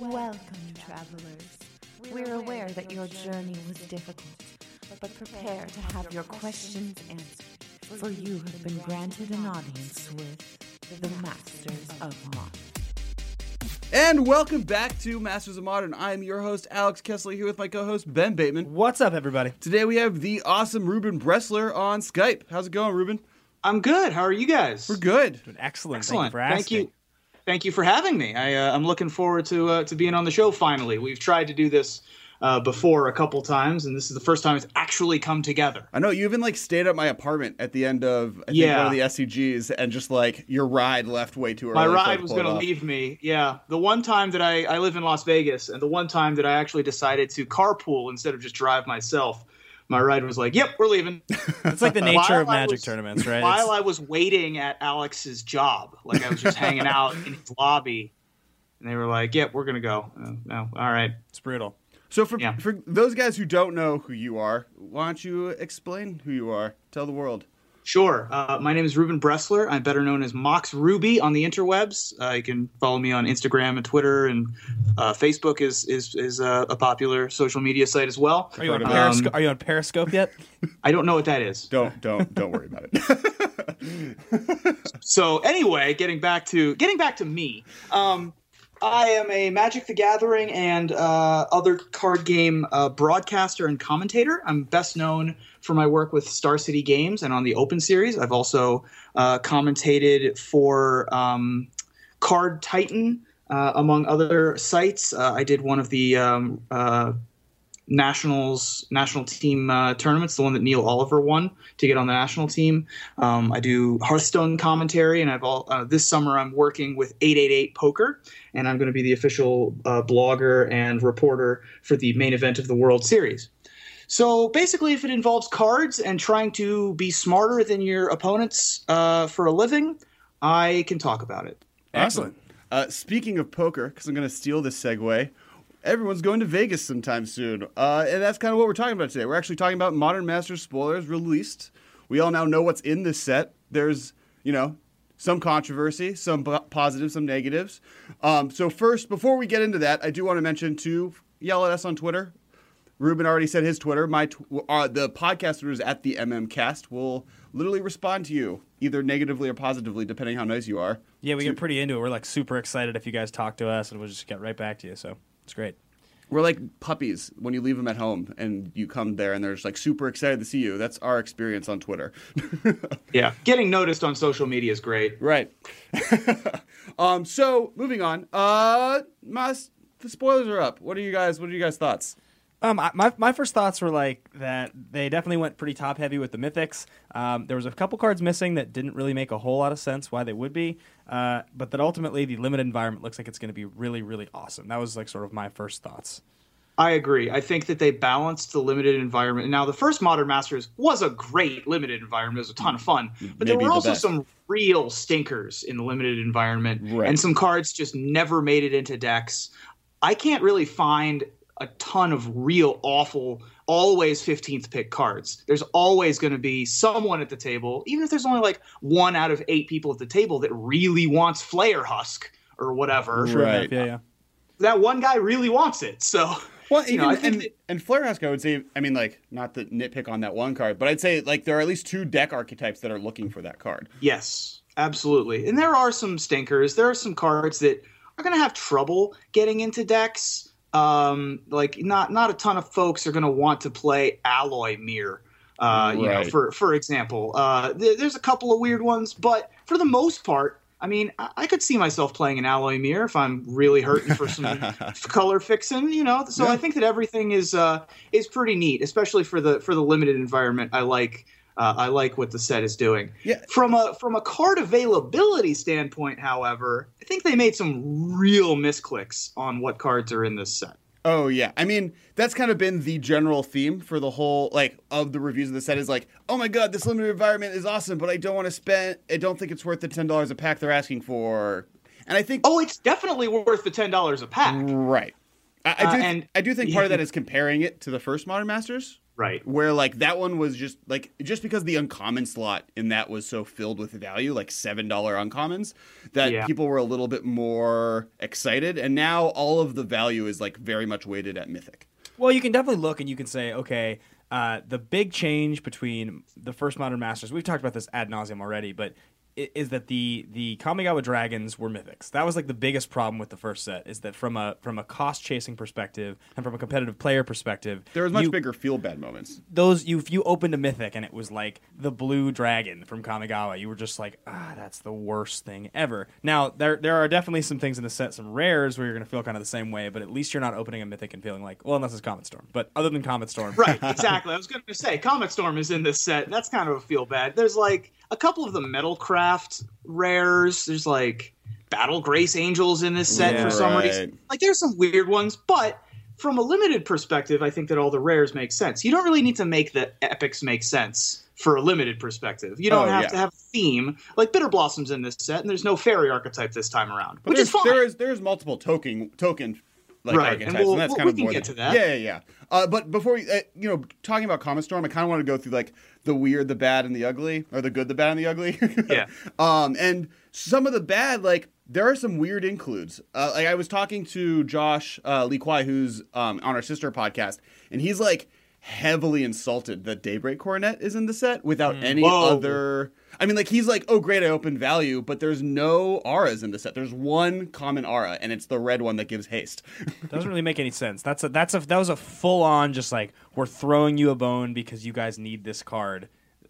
Welcome, travelers. We're aware that your journey was difficult, but prepare to have your questions answered, for you have been granted an audience with the Masters of Modern. And welcome back to Masters of Modern. I'm your host, Alex Kessler, here with my co host, Ben Bateman. What's up, everybody? Today we have the awesome Reuben Bresler on Skype. How's it going, Reuben? I'm good. How are you guys? We're good. Excellent. Excellent. Thank you for asking. Thank you. Thank you for having me. I, uh, I'm looking forward to uh, to being on the show. Finally, we've tried to do this uh, before a couple times, and this is the first time it's actually come together. I know you even like stayed at my apartment at the end of I think Yeah. one of the SCGs and just like your ride left way too early. My so ride was going to leave me. Yeah, the one time that I I live in Las Vegas, and the one time that I actually decided to carpool instead of just drive myself, my ride was like, "Yep, we're leaving." It's like the nature of Magic was- tournaments, right? While It's- I was waiting at Alex's job, like I was just hanging out in his lobby, and they were like, "Yep, we're gonna go." Uh, no, all right. it's brutal. So for Yeah. for those guys who don't know who you are, why don't you explain who you are? Tell the world. Sure. Uh, my name is Reuben Bresler. I'm better known as Mox Ruby on the interwebs. Uh, you can follow me on Instagram and Twitter, and uh, Facebook is is is uh, a popular social media site as well. Are you on Um, Periscope? Are you on Periscope yet? I don't know what that is. Don't don't don't worry about it. So anyway, getting back to getting back to me. Um, I am a Magic the Gathering and uh, other card game uh, broadcaster and commentator. I'm best known for my work with Star City Games and on the Open Series. I've also uh, commentated for um, Card Titan, uh, among other sites. Uh, I did one of the um, uh, nationals national team uh, tournaments, the one that Neil Oliver won to get on the national team. Um, I do Hearthstone commentary, and I've all this summer I'm working with 888 Poker, and I'm going to be the official blogger and reporter for the main event of the World Series. So basically, if it involves cards and trying to be smarter than your opponents uh, for a living, I can talk about it. Excellent. Uh, speaking of poker, because I'm going to steal this segue, everyone's going to Vegas sometime soon. Uh, and that's kind of what we're talking about today. We're actually talking about Modern Masters spoilers released. We all now know what's in this set. There's, you know, some controversy, some po- positives, some negatives. Um, so, first, before we get into that, I do want to mention to yell at us on Twitter. Reuben already said his Twitter. My tw- uh, the podcast is at the MMCast. will literally respond to you either negatively or positively, depending how nice you are. Yeah, we get pretty into it. We're like super excited if you guys talk to us, and we'll just get right back to you. So it's great. We're like puppies when you leave them at home and you come there and they're just like super excited to see you. That's our experience on Twitter. Yeah, getting noticed on social media is great. right. um, so moving on. Uh, Mas, the spoilers are up. What are you guys? What are you guys' thoughts? Um, I, my my first thoughts were like that they definitely went pretty top heavy with the mythics. Um, there was a couple cards missing that didn't really make a whole lot of sense why they would be, uh, but that ultimately the limited environment looks like it's going to be really really awesome. That was like sort of my first thoughts. I agree. I think that they balanced the limited environment. Now, the first Modern Masters was a great limited environment. It was a ton of fun. But there were the also best. some real stinkers in the limited environment. Right. And some cards just never made it into decks. I can't really find a ton of real awful, always 15th pick cards. There's always going to be someone at the table, even if there's only like one out of eight people at the table that really wants Flayer Husk or whatever. Right. yeah, yeah. That one guy really wants it. So. Well, You know, I even- think and, that- and Flayer Husk, I would say, I mean, like, not the nitpick on that one card, but I'd say, like, there are at least two deck archetypes that are looking for that card. Yes, absolutely. And there are some stinkers. There are some cards that are going to have trouble getting into decks. Um, like not not a ton of folks are going to want to play Alloy Mirror. Uh, You know, for for example, uh, th- there's a couple of weird ones, but for the most part, I mean, I, I could see myself playing an Alloy Mirror if I'm really hurting for some color fixing. You know, so Yeah. I think that everything is uh, is pretty neat, especially for the for the limited environment. I like. Uh, I like what the set is doing. Yeah. From a from a card availability standpoint, however, I think they made some real misclicks on what cards are in this set. Oh yeah, I mean that's kind of been the general theme for the whole like of the reviews of the set is like, oh my god, this limited environment is awesome, but I don't want to spend. I don't think it's worth the ten dollars a pack they're asking for. And I think Oh, it's definitely worth the ten dollars a pack. right. I, I Uh, do. and- I do think part of that is comparing it to the first Modern Masters. Right. Where like that one was just like just because the uncommon slot in that was so filled with value, like seven dollar uncommons, that Yeah. people were a little bit more excited, and now all of the value is like very much weighted at mythic. Well, you can definitely look and you can say, okay, uh, the big change between the first Modern Masters, we've talked about this ad nauseum already, but is that the the Kamigawa dragons were mythics. That was like the biggest problem with the first set. Is that from a from a cost chasing perspective and from a competitive player perspective, There was much you- bigger feel bad moments. those you if you opened a mythic and it was like the blue dragon from Kamigawa, you were just like, ah, that's the worst thing ever. Now there there are definitely some things in the set, some rares where you're gonna feel kind of the same way, but at least you're not opening a mythic and feeling like, well, unless it's Comet Storm. But other than Comet Storm, Right, exactly. I was going to say Comet Storm is in this set. That's kind of a feel bad. There's like a couple of the Metalcraft rares. There's like Battlegrace Angels in this set Yeah. for some Right. reason. Like there's some weird ones, but from a limited perspective, I think that all the rares make sense. You don't really need to make the epics make sense for a limited perspective. You don't Oh, have yeah. to have a theme. Like Bitter Blossoms in this set, and there's no fairy archetype this time around, But which is fine. There is there's multiple token token like Right, archetypes, and, we'll- that's kind we of can get than- to that. Yeah, yeah, yeah. Uh, but before we, uh, you know, talking about Comet Storm, I kind of want to go through like the weird, the bad, and the ugly, or the good, the bad, and the ugly. Yeah. Um, and some of the bad, like there are some weird includes. Uh, like I was talking to Josh uh, Lee Kwai, who's um, on our sister podcast, and he's like heavily insulted that Daybreak Coronet is in the set without any Whoa. other. I mean, like he's like, oh great, I opened value, but there's no auras in the set. There's one common aura, and it's the red one that gives haste. doesn't really make any sense. That's a that's a that was a full on just like we're throwing you a bone because you guys need this card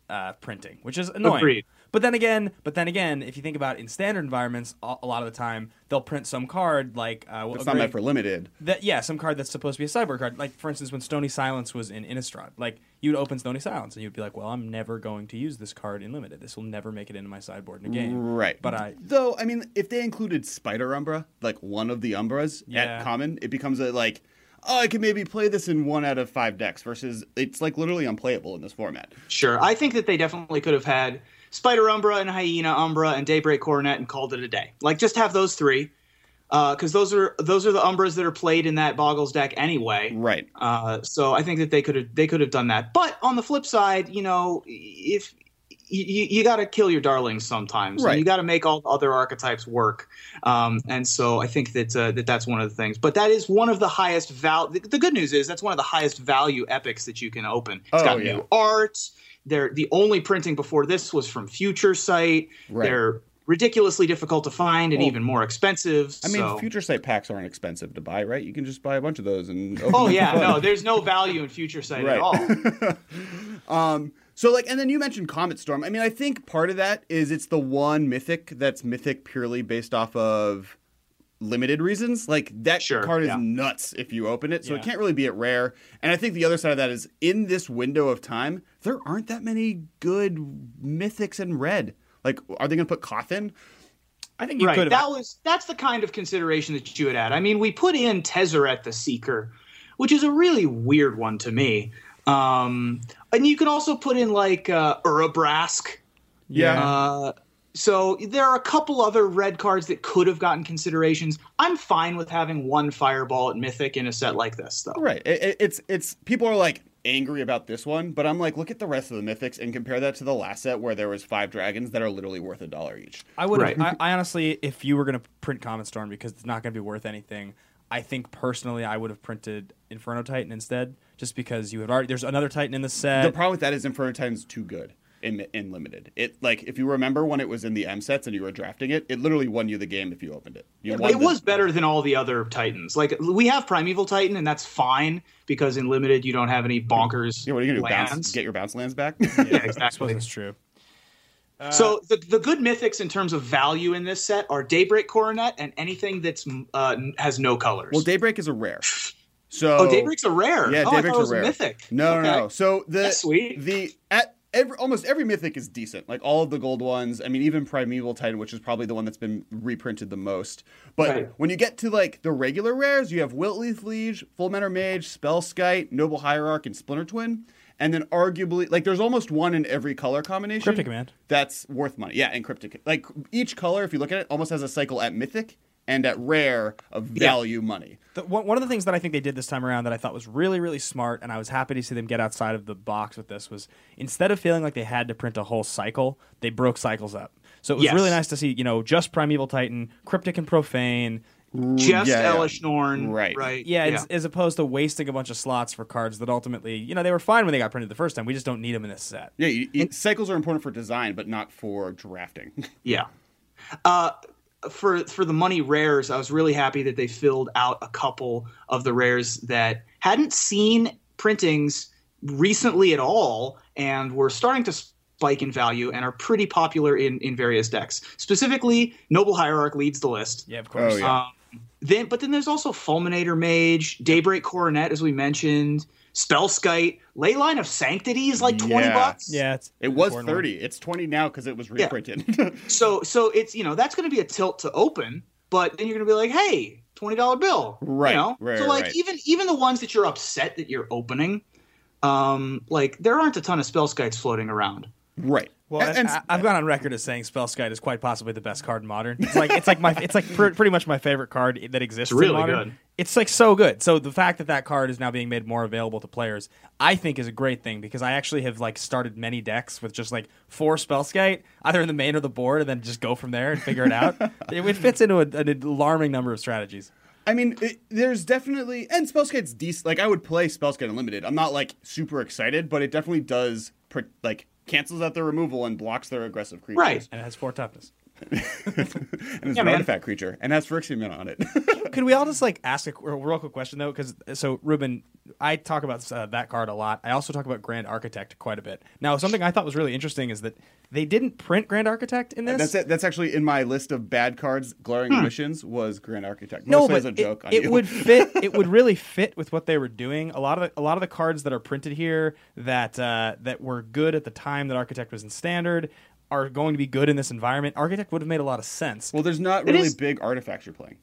uh, printing, which is annoying. Agreed. But then again, but then again, if you think about it in standard environments, a, a lot of the time they'll print some card like uh, It's not meant for limited. that yeah, some card that's supposed to be a cyber card. Like for instance, when Stony Silence was in Innistrad, like you'd open Stony Silence and you'd be like, "Well, I'm never going to use this card in limited. This will never make it into my sideboard in a game." Right. But I Though, I mean, if they included Spider Umbra, like one of the Umbras Yeah. at common, it becomes a like, oh, I can maybe play this in one out of five decks versus it's like literally unplayable in this format. Sure. I think that they definitely could have had Spider Umbra and Hyena Umbra and Daybreak Coronet and called it a day. Like just have those three. Because those are those are the Umbras that are played in that Boggles deck anyway. Right. Uh, so I think that they could have they could have done that. But on the flip side, you know, if you, you, got to kill your darlings sometimes, Right. you got to make all the other archetypes work. Um, and so I think that uh, that that's one of the things. But that is one of the highest value. The, the good news is that's one of the highest value epics that you can open. It's Oh, got yeah. new art. They're the only printing before this was from Future Sight. Right. They're ridiculously difficult to find and Well, even more expensive. I mean, so- future sight packs aren't expensive to buy, right? You can just buy a bunch of those and. Oh yeah, no, there's no value in Future Sight Right. at all. Um, so like, and then you mentioned Comet Storm. I mean, I think part of that is it's the one mythic that's mythic purely based off of limited reasons. Like that Sure, card is yeah. nuts if you open it, so Yeah. it can't really be at rare. And I think the other side of that is in this window of time, there aren't that many good mythics in red. Like, are they going to put Cothin? I think you right. could That was that's the kind of consideration that you would add. I mean, we put in Tezzeret the Seeker, which is a really weird one to me. Um, and you can also put in like uh, Urabrask. Yeah. Uh, so there are a couple other red cards that could have gotten considerations. I'm fine with having one Fireball at Mythic in a set like this, though. Right. It, it- it's it's people are like angry about this one, but I'm like, look at the rest of the mythics and compare that to the last set where there was five dragons that are literally worth a dollar each. I would. Right. I, I honestly, if you were going to print Comet Storm because it's not going to be worth anything, I think personally I would have printed Inferno Titan instead, just because you have already. There's another Titan in the set. The problem with that is Inferno Titan's too good in in limited. It like if you remember when it was in the M sets and you were drafting it, it literally won you the game if you opened it. You won It the- was better than all the other Titans. Like we have Primeval Titan, and that's fine because in limited you don't have any bonkers Yeah, what are you gonna do? Bounce, get your bounce lands back? yeah, I suppose exactly. that's true. so the the good mythics in terms of value in this set are Daybreak Coronet and anything that's uh, has no colors. well, Daybreak is a rare. So oh, Daybreak's a rare. Yeah, oh, Daybreak's thought it was a rare. mythic. No, Okay. no, no. So the That's sweet. the at every almost every mythic is decent. Like all of the gold ones. I mean, even Primeval Titan, which is probably the one that's been reprinted the most. But Right. when you get to like the regular rares, you have Wiltleaf Liege, Fulminator Mage, Spellskite, Noble Hierarch, and Splinter Twin. And then arguably, like, there's almost one in every color combination. Cryptic Command. That's worth money. Yeah, and Cryptic. Like, each color, if you look at it, almost has a cycle at Mythic and at rare of value money. The, one, one of the things that I think they did this time around that I thought was really, really smart, and I was happy to see them get outside of the box with this, was instead of feeling like they had to print a whole cycle, they broke cycles up. So it was Yes. really nice to see, you know, just Primeval Titan, Cryptic and Profane, Just Yeah, yeah. Elesh Norn, Right. Right. yeah, As, as opposed to wasting a bunch of slots for cards that ultimately, you know, they were fine when they got printed the first time. We just don't need them in this set. Yeah, you, you- cycles are important for design, but not for drafting. Yeah. Uh, for for the money rares, I was really happy that they filled out a couple of the rares that hadn't seen printings recently at all, and were starting to spike in value and are pretty popular in in various decks. Specifically, Noble Hierarch leads the list. Yeah, of course. Oh, yeah. Um, then, but then there's also Fulminator Mage, Daybreak Coronet, as we mentioned, Spellskite, Leyline of Sanctity is like twenty Yeah. bucks. Yeah, it's It was important one. 30. It's 20 now because it was Yeah. reprinted. So so it's you know that's going to be a tilt to open, but then you're going to be like, hey, twenty dollar bill, Right, You know? right, so like right. even even the ones that you're upset that you're opening, um, like there aren't a ton of spellskites floating around. right. Well, And- and- I, I've gone on record as saying Spellskite is quite possibly the best card in Modern. It's like it's like my it's like pr- pretty much my favorite card that exists. It's really in Modern. good. It's like so good. So the fact that that card is now being made more available to players, I think, is a great thing because I actually have like started many decks with just like four Spellskite, either in the main or the board, and then just go from there and figure it out. it, it fits into a, an alarming number of strategies. I mean, it, there's definitely and Spellskite's decent. Like I would play Spellskite Unlimited. I'm not like super excited, but it definitely does pr- like cancels out their removal and blocks their aggressive creatures. Right. And it has four toughness. and it's Yeah, an man. artifact creature and has Phyrexian on it. Could we all just like ask a real quick question though? Because so Reuben, I talk about uh, that card a lot. I also talk about Grand Architect quite a bit. Now, something I thought was really interesting is that they didn't print Grand Architect in this. That's it. That's actually in my list of bad cards. Glaring Emissions was Grand Architect. Hmm. No, Mostly but it- joke on it, would fit. It would really fit with what they were doing. A lot of the, a lot of the cards that are printed here that uh, that were good at the time that Architect was in Standard are going to be good in this environment. Architect would have made a lot of sense. well, there's not really is- big artifacts you're playing.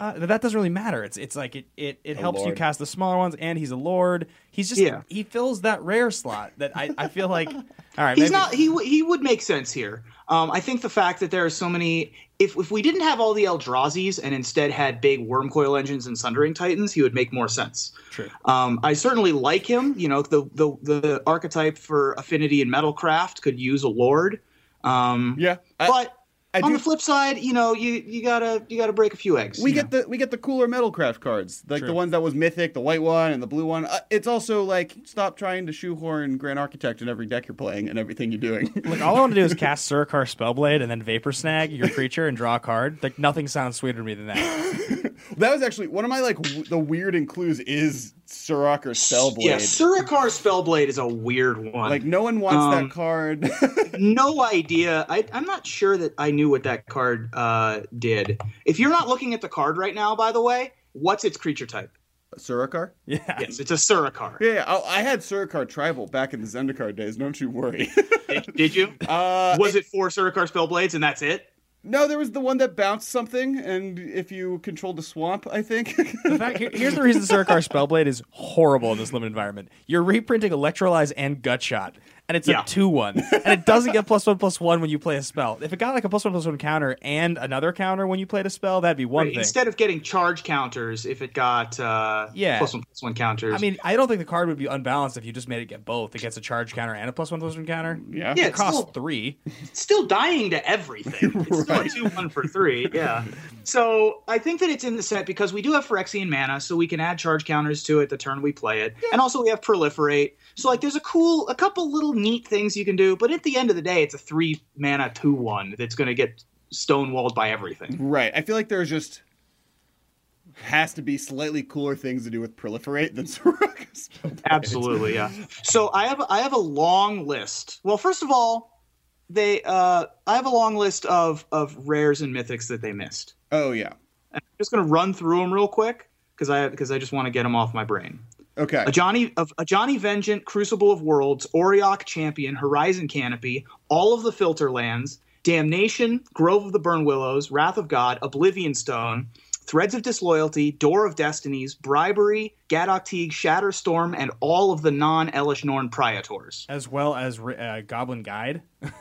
Uh, that doesn't really matter. It's it's like it it, it helps you cast the smaller ones, and he's a lord. He's just Yeah. he fills that rare slot that I, I feel like. All right, He's maybe- not. He w- he would make sense here. Um, I think the fact that there are so many. If if we didn't have all the Eldrazi's and instead had big Wurmcoil engines and Sundering Titans, he would make more sense. True. Um, I certainly like him. You know, the the the archetype for affinity and metalcraft could use a lord. Um, Yeah, I- but I on do- the flip side, you know, you you gotta you gotta break a few eggs. we get know? the we get the cooler metalcraft cards, like True. the ones that was mythic, the white one and the blue one. Uh, it's also like stop trying to shoehorn Grand Architect in every deck you're playing and everything you're doing. like all I want to do is cast Surrakar Spellblade and then Vapor Snag your creature and draw a card. Like nothing sounds sweeter to me than that. that was actually one of my like w- the weird includes is Surrakar Spellblade. Yeah, Surrakar Spellblade is a weird one. like no one wants Um, that card. no idea. I, I'm not sure that I knew what that card uh, did. If you're not looking at the card right now, by the way, what's its creature type? Surrakar? Yeah. Yes, it's a Surrakar. Yeah, yeah. Oh, I had Surrakar tribal back in the Zendikar days. Don't you worry. Did, did you? uh, Was it four Surrakar Spellblades and that's it? No, there was the one that bounced something, and if you controlled the swamp, I think. In fact, here- here's the reason Surrakar Spellblade is horrible in this limited environment. You're reprinting Electrolyze and Gutshot, and it's Yeah. a 2 1. And it doesn't get plus 1 plus 1 when you play a spell. If it got like a plus 1 plus 1 counter and another counter when you played a spell, that'd be one thing. Instead of getting charge counters, if it got uh, Yeah. plus one plus one counters. I mean, I don't think the card would be unbalanced if you just made it get both. It gets a charge counter and a plus 1 plus 1 counter. yeah. Yeah, It it's costs still- 3. it's still dying to everything. It's still a two one for three. Yeah. So I think that it's in the set because we do have Phyrexian mana, so we can add charge counters to it the turn we play it, and also we have proliferate. So like, there's a cool, a couple little neat things you can do, but at the end of the day, it's a three mana two one that's going to get stonewalled by everything. Right. I feel like there's just has to be slightly cooler things to do with proliferate than Surak. Absolutely, yeah. So I have I have a long list. Well, first of all, they uh, I have a long list of of rares and mythics that they missed. Oh yeah. I'm just going to run through them real quick because I because I just want to get them off my brain. Okay. Ajani of Ajani Vengeant, Crucible of Worlds, Auriok Champion, Horizon Canopy, all of the Filter Lands, Damnation, Grove of the Burnwillows, Wrath of God, Oblivion Stone, Threads of Disloyalty, Door of Destinies, Bribery, Gaddock Teeg, Shatterstorm, and all of the non-Elesh Norn Praetors. As well as uh, Goblin Guide.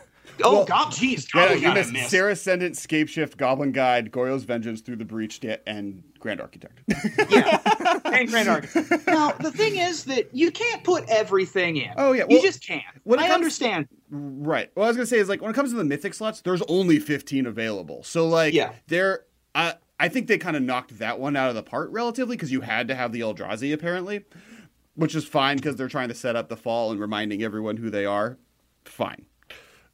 Oh, Well, God, jeez. Yeah, you Guide I missed missed. Serra Ascendant, Scapeshift, Goblin Guide, Goryo's Vengeance, Through the Breach, and Grand Architect. yeah, and Grand Architect. Now the thing is that you can't put everything in. Oh, yeah, you just can't. when I comes- understand. Right. What I was gonna say is like when it comes to the mythic slots, there's only 15 available. So like, Yeah. they're I I think they kind of knocked that one out of the park relatively because you had to have the Eldrazi apparently, which is fine because they're trying to set up the fall and reminding everyone who they are. Fine.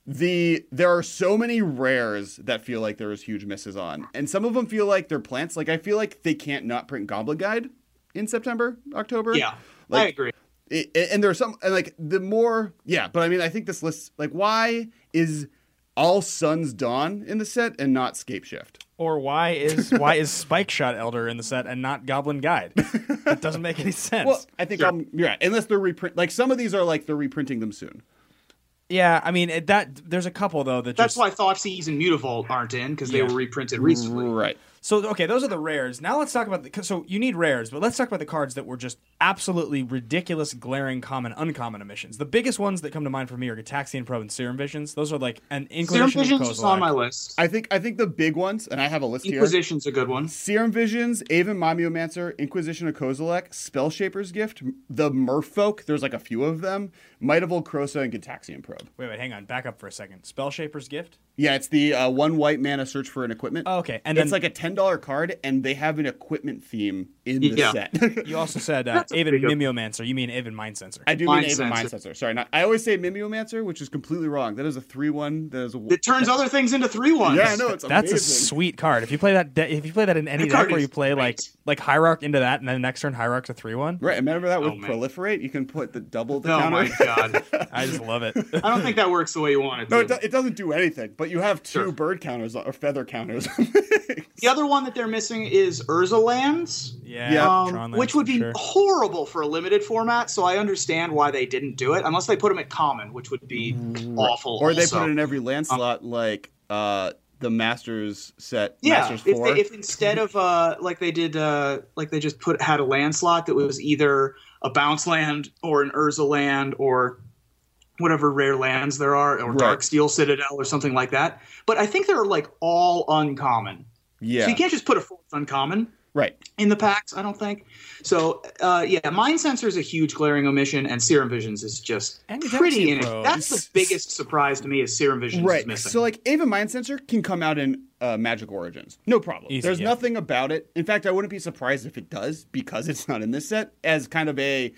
The there are so many rares that feel like there is huge misses on, and some of them feel like they're plants. Like I feel like they can't not print Goblin Guide in September, October. Yeah, like, I agree. it, it- and there's some and like the more yeah but i mean i think this list like why is all suns dawn in the set and not Scapeshift Or why is why is Spikeshot Elder in the set and not Goblin Guide? It doesn't make any sense. well i think i'm you're unless they're reprint like some of these are like they're reprinting them soon yeah, I mean it, that. There's a couple though that That's just why Thoughtseize and Mutavault aren't in because they Yeah. were reprinted recently. right So okay, those are the rares. Now let's talk about the. So you need rares, but let's talk about the cards that were just absolutely ridiculous, glaring, common, uncommon emissions. The biggest ones that come to mind for me are Gitaxian Probe and Serum Visions. Those are like an Serum Inquisition of Visions is on my list. i think i think the big ones and i have a list here Inquisition's a good one. Serum Visions, Aven Mamiomancer, Inquisition of Kozilek, Steelshaper's Gift, the Merfolk, there's like a few of them, Might of Old Krosa, and Gitaxian Probe. Wait, wait, hang on. Back up for a second. Steelshaper's Gift. Yeah, it's the uh, one white mana search for an equipment. Oh, okay, and it's then- like a ten dollar card, and they have an equipment theme in the Yeah. set. You also said uh, That's Aven pretty good- Mimiomancer. You mean Aven Mind Sensor? I do Mind mean Aven Mind Sensor. Sensor. Sorry, not. I always say Mimiomancer, which is completely wrong. That is a three one. That is a. It turns other things into three ones. yeah, I know it's That's a sweet card. If you play that, de- if you play that in any That deck card where is you play like great. like Like hierarch into that, and then next turn Hierarch to three one. Right, and remember that with Oh, man. proliferate, you can put the double the Oh counter. my god. I just love it. I don't think that works the way you want it to. no, it, do- it doesn't do anything. But you have two Sure. bird counters or feather counters. the other one that they're missing is Urza Lands. Yeah, Yeah. Um, lands which would be sure. horrible for a limited format, so I understand why they didn't do it, unless they put them at common, which would be awful. or they put it in every land slot, like uh, the Masters set. yeah, Masters if, they, if instead of uh, like they did, uh, like they just put had a land slot that was either a bounce land or an Urza land or whatever rare lands there are, or Right. Darksteel Citadel or something like that. But I think they're like all uncommon, yeah, so you can't just put a fourth uncommon. Right. in the packs, I don't think. So, uh, yeah, Mindcensor is a huge glaring omission, and Serum Visions is just And pretty Gitaxian in it. That's the biggest surprise to me is Serum Visions is missing. So like Aven Mind Sensor can come out in uh, Magic Origins. No problem. Easy, There's yeah. nothing about it. In fact, I wouldn't be surprised if it does because it's not in this set as kind of a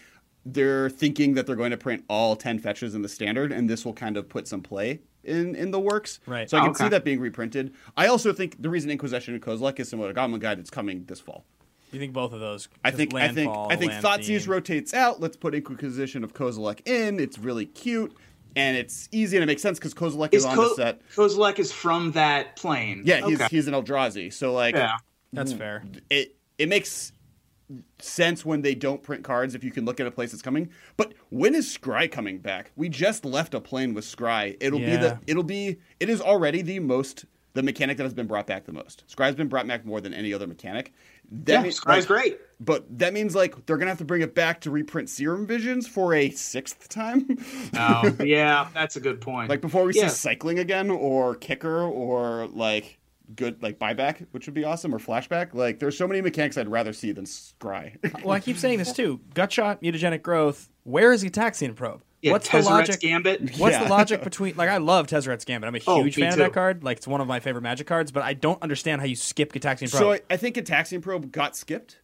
they're thinking that they're going to print all 10 fetches in the standard and this will kind of put some play in in the works. Right. So I can okay. see that being reprinted. I also think the reason Inquisition and Kozilek is similar to Goblin Guide it's coming this fall. You think both of those? I just think I think I think land Thoughtseize theme. rotates out. Let's put Inquisition of Kozilek in. It's really cute and it's easy and it makes sense because Kozilek is, is on Ko- the set. Kozilek is from that plane. Yeah, he's he's an Eldrazi. So like yeah. That's fair. it it makes sense when they don't print cards if you can look at a place that's coming. But when is Scry coming back? We just left a plane with Scry. It'll be the it'll be it is already the most the mechanic that has been brought back the most. Scry's been brought back more than any other mechanic. That Yeah, means- Scry's like, great. But that means like they're gonna have to bring it back to reprint Serum Visions for a sixth time. Oh, yeah, that's a good point. like before we Yeah. see cycling again or kicker or like good like buyback, which would be awesome, or flashback. Like there's so many mechanics I'd rather see than Scry. Well, I keep saying this too. Gutshot, mutagenic growth. Where is Gitaxian Probe? yeah, What's the Tezzeret's logic? Gambit. What's Yeah. the logic between like I love Tezzeret's Gambit. I'm a Oh, huge me fan of that card. Like it's one of my favorite Magic cards, but I don't understand how you skip Gitaxian Probe. So I, I think Gitaxian Probe got skipped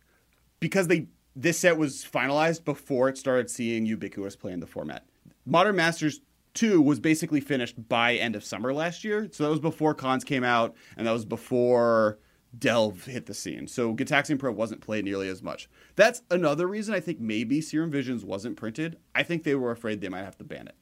because they this set was finalized before it started seeing ubiquitous play in the format. Modern Masters 2 was basically finished by end of summer last year. So that was before Khans came out and that was before Delve hit the scene. So Gitaxian Probe wasn't played nearly as much. That's another reason I think maybe Serum Visions wasn't printed. I think they were afraid they might have to ban it.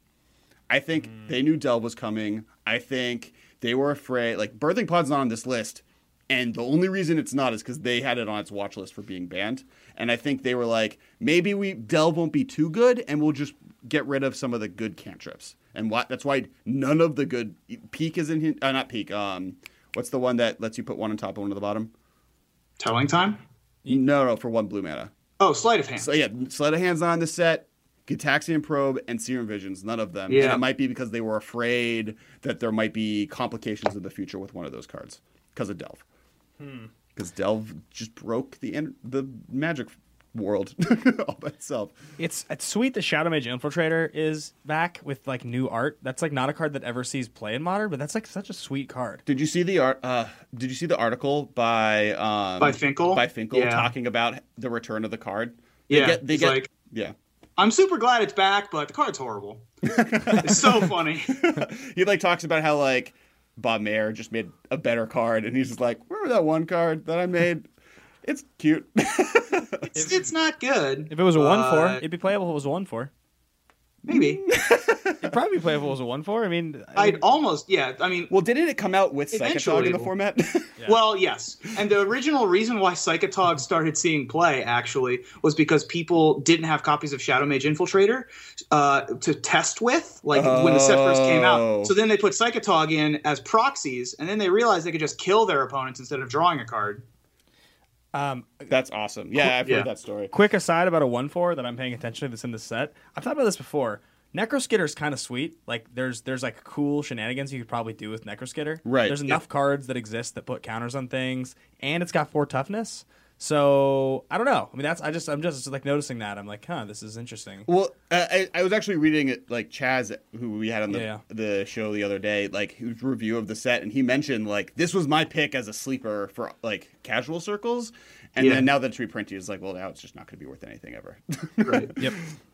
I think hmm. they knew Delve was coming. I think they were afraid. Like Birthing Pod's not on this list, and the only reason it's not is because they had it on its watch list for being banned. And I think they were like, maybe we Delve won't be too good, and we'll just get rid of some of the good cantrips. And what that's why none of the good peak is in here. Uh, not peak. Um, what's the one that lets you put one on top and one on the bottom? Telling time? No, no, for one blue mana. Oh, Sleight of Hand. So yeah, Sleight of Hand's not on the set. Gitaxian Probe and Serum Visions, none of them. And Yeah. it might be because they were afraid that there might be complications in the future with one of those cards because of Delve. Because Delve just broke the the Magic world all by itself. It's it's sweet the Shadowmage Infiltrator is back with like new art. That's like not a card that ever sees play in modern, but that's like such a sweet card. Did you see the art? Uh, did you see the article by um, By Finkel? By Finkel Yeah. talking about the return of the card. They Yeah, get, they get, like- yeah. I'm super glad it's back, but the card's horrible. it's so funny. he like talks about how like Bob Maher just made a better card, and he's just like, remember that one card that I made? It's cute. It's, it's not good. If it was a one four, it'd be playable. If it was a one four, maybe it'd probably be playable if it was a one four. I mean, I I'd mean, almost yeah. I mean, well, didn't it come out with Psychotog Eventually in the it'll- format? Well, yes. And the original reason why Psychotog started seeing play actually was because people didn't have copies of Shadowmage Infiltrator uh, to test with, like when the set first came Oh. out. So then they put Psychotog in as proxies, and then they realized they could just kill their opponents instead of drawing a card. Um, That's awesome. Yeah, I've Yeah. heard that story. quick aside about a one four that I'm paying attention to that's in the set. I've thought about this before. Necroskitter is kind of sweet. Like there's there's like cool shenanigans you could probably do with Necroskitter. Right. There's enough cards that exist that put counters on things, and it's got four toughness. So I don't know. I mean, that's I just I'm just like noticing that. I'm like, huh, this is interesting. Well, uh, I, I was actually reading it like Chaz, who we had on the Yeah. the show the other day, like his review of the set, and he mentioned like this was my pick as a sleeper for like casual circles, and Yeah. then now that it's reprinted, it's like, well, now it's just not going to be worth anything ever. Right. Yep.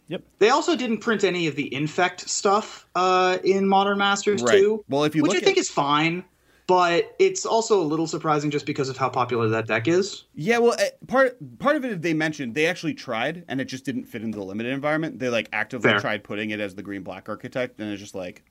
Yep. they also didn't print any of the Infect stuff uh, in Modern Masters Right. too. Well, if you which look I think is fine, but it's also a little surprising just because of how popular that deck is. yeah, well, uh, part part of it they mentioned they actually tried, and it just didn't fit into the limited environment. They like actively Fair. tried putting it as the green black architect, and it just like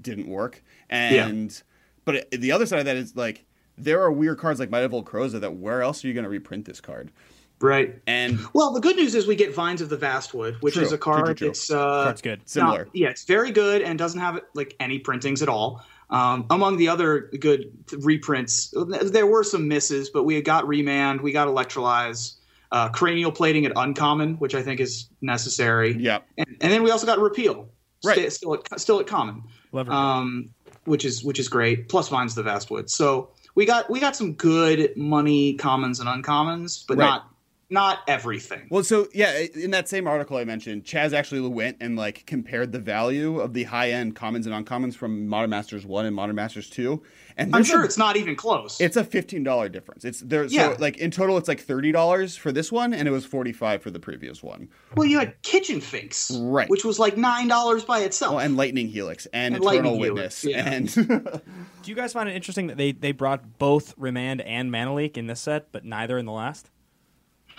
didn't work. And but it, the other side of that is like there are weird cards like Might of Old Krosa that where else are you going to reprint this card? Right. And Well, the good news is we get Vines of the Vastwood, which True. is a True, true, card true. that's uh, Card's good. Similar. not- yeah, it's very good and doesn't have like any printings at all. Um, among the other good reprints, there were some misses, but we got Remand, we got Electrolyze, uh, Cranial Plating at Uncommon, which I think is necessary. yeah, and, and then we also got Repeal, Right. sta- still at, still at Common, um, which is which is great. Plus Vines of the Vastwood. So we got we got some good money commons and uncommons, but Right. not not everything. Well, so yeah, in that same article I mentioned, Chaz actually went and like compared the value of the high end commons and uncommons from Modern Masters One and Modern Masters Two, and I'm sure a, it's not even close. it's a fifteen dollar difference. It's there. Yeah. So like in total, it's like thirty dollars for this one, and it was forty five for the previous one. well, you had Kitchen Finks, Right. which was like nine dollars by itself. Oh, and Lightning Helix and, And Eternal Lightning Witness, Helix, yeah. and Do you guys find it interesting that they they brought both Remand and Mana Leak in this set, but neither in the last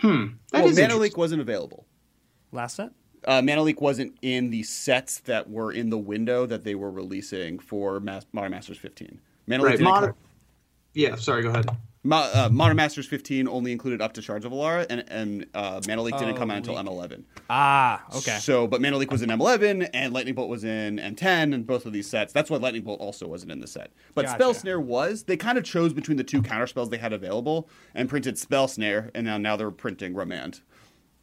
That well, is Mana interesting. Leak wasn't available. last set? Uh, Mana Leak wasn't in the sets that were in the window that they were releasing for Mas- Modern Masters 15. Mana Leak right? didn't Modern. Yeah, sorry. Go ahead. Mo- uh, Modern Masters 15 only included up to Shards of Alara, and, and uh, Mana Leak didn't Oh, come out until M11. Ah, okay. So, but Mana Leak was in M11, and Lightning Bolt was in M10, and both of these sets. That's why Lightning Bolt also wasn't in the set. But Gotcha. Spell Snare was. They kind of chose between the two counter spells they had available and printed Spell Snare, and now, now they're printing Remand.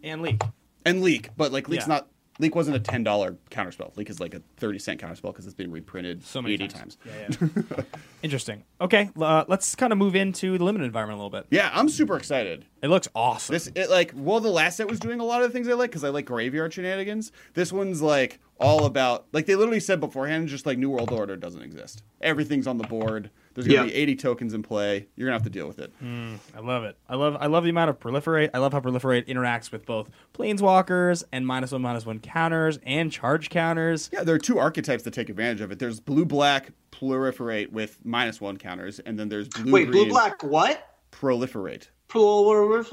And Leak. And Leak, but like Leak's Yeah. not. Leak wasn't a ten dollar counterspell. Leak is like a thirty cent counterspell because it's been reprinted So many eighty times. times. Yeah, yeah. Interesting. Okay, uh, let's kind of move into the limited environment a little bit. Yeah, I'm super excited. It looks awesome. This it like well the last set was doing a lot of the things I like because I like graveyard shenanigans. This one's like all about like they literally said beforehand just like New World Order doesn't exist. Everything's on the board. There's gonna Yeah. be 80 tokens in play. You're gonna have to deal with it. Mm, I love it. I love I love the amount of proliferate. I love how proliferate interacts with both planeswalkers and minus one minus one counters and charge counters. Yeah, there are two archetypes that take advantage of it. There's blue black proliferate with minus one counters, and then there's blue Wait, blue black what? proliferate. Proliferate?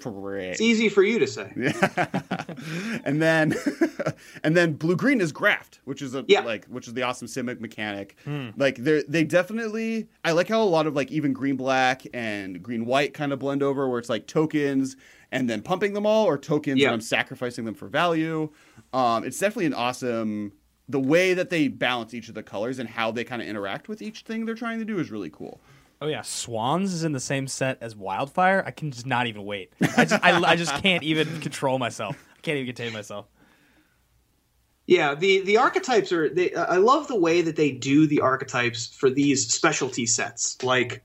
Proliferate. It's easy for you to say. Yeah. and then and then blue green is graft which is a Yeah. like which is the awesome simic mechanic like they they definitely i like how a lot of like even green black and green white kind of blend over where it's like tokens and then pumping them all or tokens Yeah. and i'm sacrificing them for value um it's definitely an awesome the way that they balance each of the colors and how they kind of interact with each thing they're trying to do is really cool Oh yeah, Swans is in the same set as Wildfire. I can just not even wait. I just I, I just can't even control myself. I can't even contain myself. Yeah, the the archetypes are. They, I love the way that they do the archetypes for these specialty sets, like.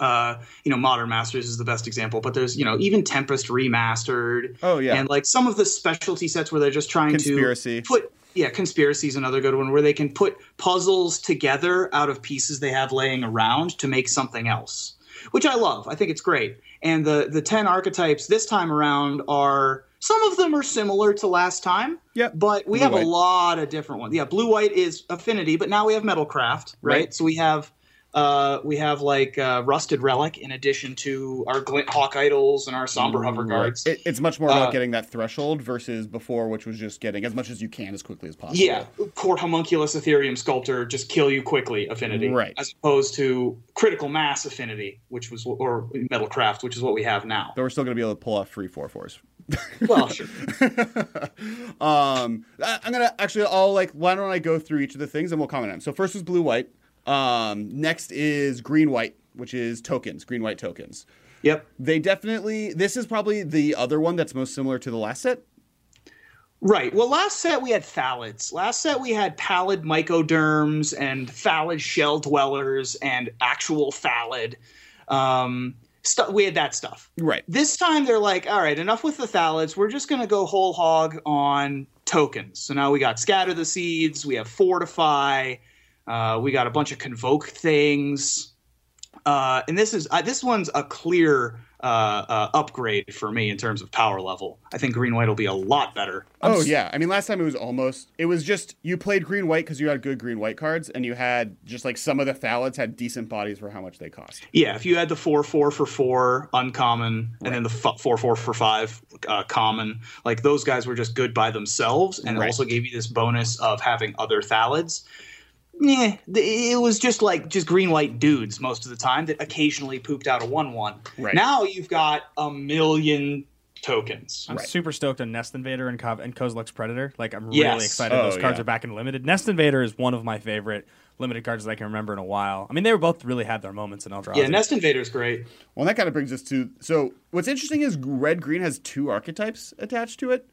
Uh, you know, Modern Masters is the best example, but there's, you know, even Tempest remastered. Oh, yeah. And like some of the specialty sets where they're just trying Conspiracy. to put, yeah, Conspiracy is another good one where they can put puzzles together out of pieces they have laying around to make something else, which I love. I think it's great. And the the 10 archetypes this time around are some of them are similar to last time. Yep. But we Blue have white. a lot of different ones. Yeah, blue white is affinity, but now we have metalcraft, right? Right. So we have uh, we have like uh, rusted relic in addition to our glint hawk idols and our somber hoverguards. It, it's much more about Uh, getting that threshold versus before, which was just getting as much as you can as quickly as possible. Yeah, court homunculus Etherium sculptor just kill you quickly affinity, Right. As opposed to critical mass affinity, which was or metalcraft, which is what we have now. But we're still going to be able to pull off free four fours. Well, sure. um, I- I'm gonna actually. I'll like. Why don't I go through each of the things and we'll comment on. them. So first is blue white. Um, next is green white, which is tokens, green white tokens. Yep. They definitely. This is probably the other one that's most similar to the last set. Right. Well, last set we had thallids. Last set we had pallid mycoderms and thallid shell dwellers and actual thallid. Um, stu- we had that stuff. Right. This time they're like, all right, enough with the thallids. We're just going to go whole hog on tokens. So now we got scatter the seeds. We have fortify. Uh, we got a bunch of convoke things. Uh, and this is uh, this one's a clear uh, uh, upgrade for me in terms of power level. I think green white will be a lot better. Oh yeah, I mean last time it was almost. It was just you played green white because you had good green white cards, and you had just like some of the thallids had decent bodies for how much they cost. Yeah, if you had the four four for four uncommon, and then the f- four four for five uh, common, like those guys were just good by themselves, and Right. also gave you this bonus of having other thallids. Yeah, it was just like just green white dudes most of the time that occasionally pooped out a one one. Right. Now you've got a million tokens. I'm Right. super stoked on Nest Invader and, Kov- and Kozilek's Predator. Like, I'm Yes. really excited Oh, those cards yeah. are back in limited. Nest Invader is one of my favorite limited cards that I can remember in a while. I mean, they were both really had their moments in Eldrazi. Yeah, Nest Invader is great. Well, that kind of brings us to so what's interesting is red green has two archetypes attached to it.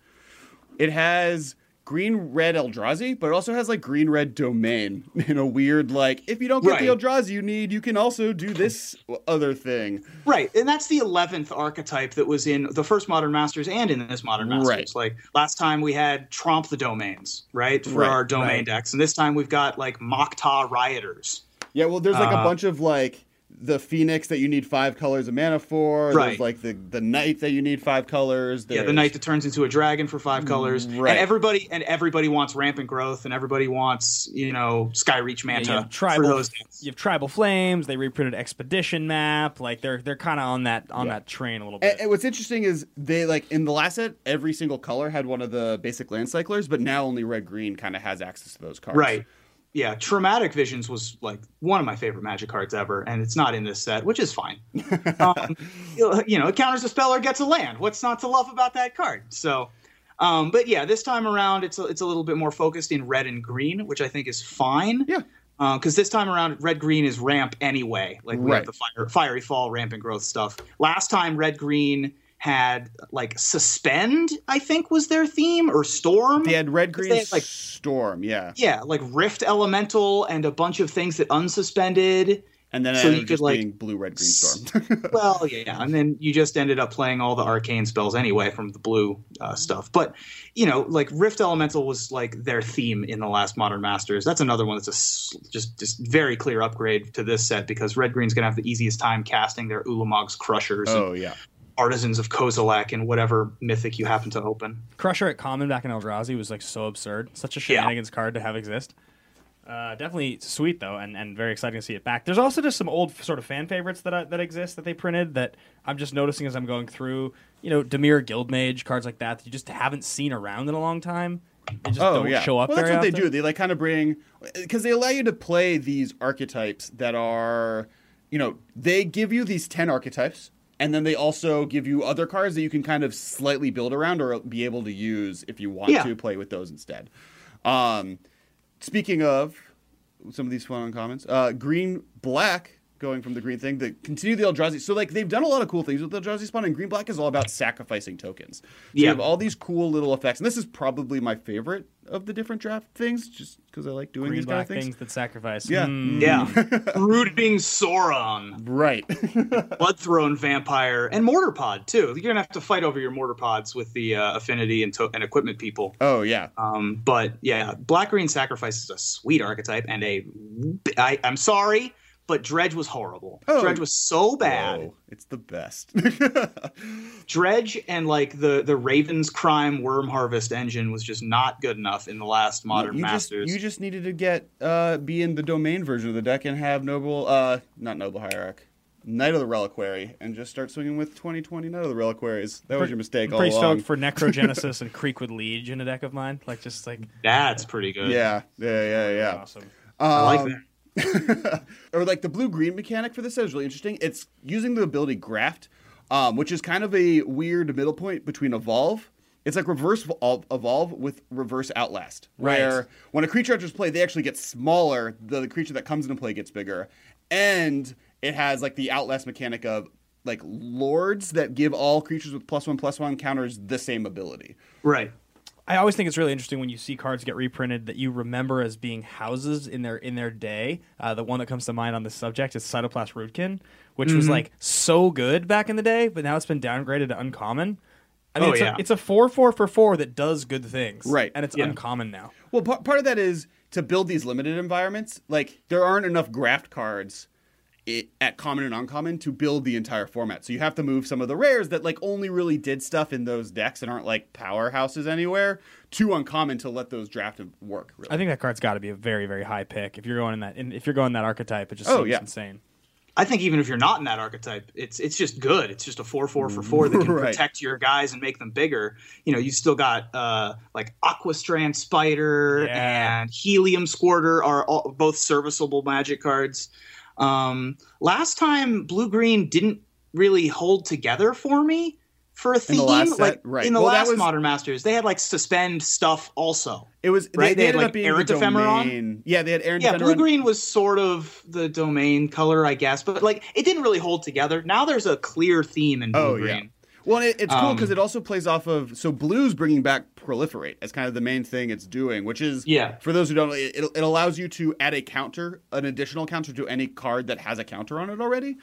It has green red Eldrazi, but it also has like green red domain in a weird like if you don't get the Right. Eldrazi you need, you can also do this other thing. Right, and that's the eleventh archetype that was in the first Modern Masters and in this Modern Masters. Right. Like last time we had Tromp the domains, right, for Right, our domain right. decks, and this time we've got like Matca Rioters. Yeah, well, there's like a Uh, bunch of like the Phoenix that you need five colors of mana for. There's Right. like the the Knight that you need five colors. Yeah, the knight that turns into a dragon for five colors, Right. and everybody and everybody wants rampant growth, and everybody wants you know Skyreach Yeah, Manta you have for tribal, those decks. you have tribal flames. They reprinted expedition map. Like they're they're kind of on that on Yeah. that train a little bit. And, and what's interesting is they like in the last set, every single color had one of the basic land cyclers, but now only red green kind of has access to those cards. Right. Yeah, Traumatic Visions was like one of my favorite Magic cards ever, and it's not in this set, which is fine. um, you know, it counters a spell or gets a land. What's not to love about that card? So, um, but yeah, this time around, it's a, it's a little bit more focused in red and green, which I think is fine. Yeah. Because this time around, red green is ramp anyway. Like we Right. have the fire, fiery fall, ramp and growth stuff. Last time, red green had like suspend. I think was their theme or storm. They had red green had, like- storm, yeah, Yeah, like Rift Elemental and a bunch of things that unsuspended. and then So ended you could, like, being blue red green storm. Well, yeah, and then you just ended up playing all the arcane spells anyway from the blue uh, stuff. But you know, like Rift Elemental was like their theme in the last Modern Masters. That's another one that's a just just very clear upgrade to this set because Red Green's gonna have the easiest time casting their Ulamog's Crushers oh yeah, Artisans of Kozilek and whatever mythic you happen to open. Crusher at common back in Eldrazi was like so absurd. Such a Yeah. shenanigans card to have exist. Uh, definitely sweet though, and, and very exciting to see it back. There's also just some old sort of fan favorites that I, that exist that they printed that I'm just noticing as I'm going through. You know, Dimir Guildmage cards like that that you just haven't seen around in a long time. They just oh don't yeah. show up. well, that's very what they do. They like kind of bring because they allow you to play these archetypes that are, you know, they give you these ten archetypes. And then they also give you other cards that you can kind of slightly build around or be able to use if you want Yeah. to play with those instead. Um, speaking of some of these fun comments, uh, green black going from the green thing, to continue the Eldrazi. So like they've done a lot of cool things with the Eldrazi spawn, and green black is all about sacrificing tokens. So you Yeah. have all these cool little effects, and this is probably my favorite of the different draft things, just because I like doing Green these kind of things. things that sacrifice. Yeah. Hmm. Yeah, brooding Saurian, Right. bloodthrone vampire, and mortar pod too. You're gonna have to fight over your mortar pods with the uh, affinity and, to- and equipment people. oh yeah. Um, but yeah, black green sacrifice is a sweet archetype and a. I, I'm sorry, but Dredge was horrible. Oh. Dredge was so bad. Whoa, it's the best. Dredge and like the the Ravens crime worm harvest engine was just not good enough in the last modern you masters. Just, you just needed to get uh, be in the domain version of the deck and have noble, uh, not noble hierarch, Knight of the Reliquary, and just start swinging with 2020 Knight of the Reliquaries. That was your mistake all Pretty along. stoked for Necrogenesis and Creakwood Liege in a deck of mine. Like just like That's pretty good. yeah, yeah, yeah, yeah. awesome. I like Um, that. or like the blue green mechanic for this is really interesting. It's using the ability graft, um, which is kind of a weird middle point between evolve. It's like reverse evolve with reverse outlast, where Right. when a creature enters play, they actually get smaller. The, the creature that comes into play gets bigger, and it has like the outlast mechanic of like lords that give all creatures with plus one plus one counters the same ability. Right. I always think it's really interesting when you see cards get reprinted that you remember as being houses in their in their day. Uh, the one that comes to mind on this subject is Cytoplast Rootkin, which was like so good back in the day, but now it's been downgraded to uncommon. I mean, Oh, it's, yeah. a, it's a four four for four that does good things, Right. And it's Yeah. uncommon now. Well, part, part of that is to build these limited environments. Like there aren't enough graft cards i at common and uncommon to build the entire format. So you have to move some of the rares that like only really did stuff in those decks and aren't like powerhouses anywhere to uncommon to let those draft work. Really. I think that card's got to be a very very high pick if you're going in that in, if you're going that archetype. It just Oh, seems yeah. insane. I think even if you're not in that archetype, it's it's just good. It's just a four four for four that can Right. protect your guys and make them bigger. You know, you still got uh, like Aquastrand Spider Yeah. and Helium Squirter are all, both serviceable Magic cards. Um, last time Blue Green didn't really hold together for me for a theme. set? like Right. in the Well, last was- Modern Masters, they had like suspend stuff also. it was right, They, they had, ended like, Errant the Ephemeron? Yeah, they had Aaron Yeah, blue green was sort of the domain color, I guess, but like it didn't really hold together. Now there's a clear theme in blue Oh green. yeah. Well, it, it's cool Um, because it also plays off of so blue's bringing back proliferate as kind of the main thing it's doing, which is Yeah. For those who don't, it, it allows you to add a counter, an additional counter to any card that has a counter on it already,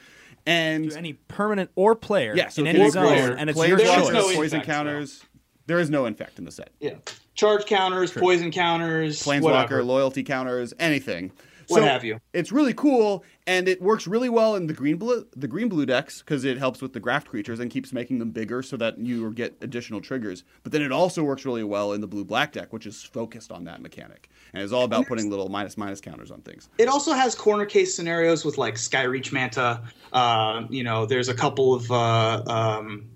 and To any permanent or player yeah, so in any zone, ignore and it's planes your choice. counters, no poison infect, counters. There is no infect in the set. Yeah. Charge counters, poison counters, Planeswalker, whatever. loyalty counters, anything. What have you. It's really cool, and it works really well in the green blue the green blue decks because it helps with the graft creatures and keeps making them bigger so that you get additional triggers. But then it also works really well in the blue black deck, which is focused on that mechanic and is all about putting little minus minus counters on things. It also has corner case scenarios with like Skyreach Manta. Uh, you know, there's a couple of, uh, um,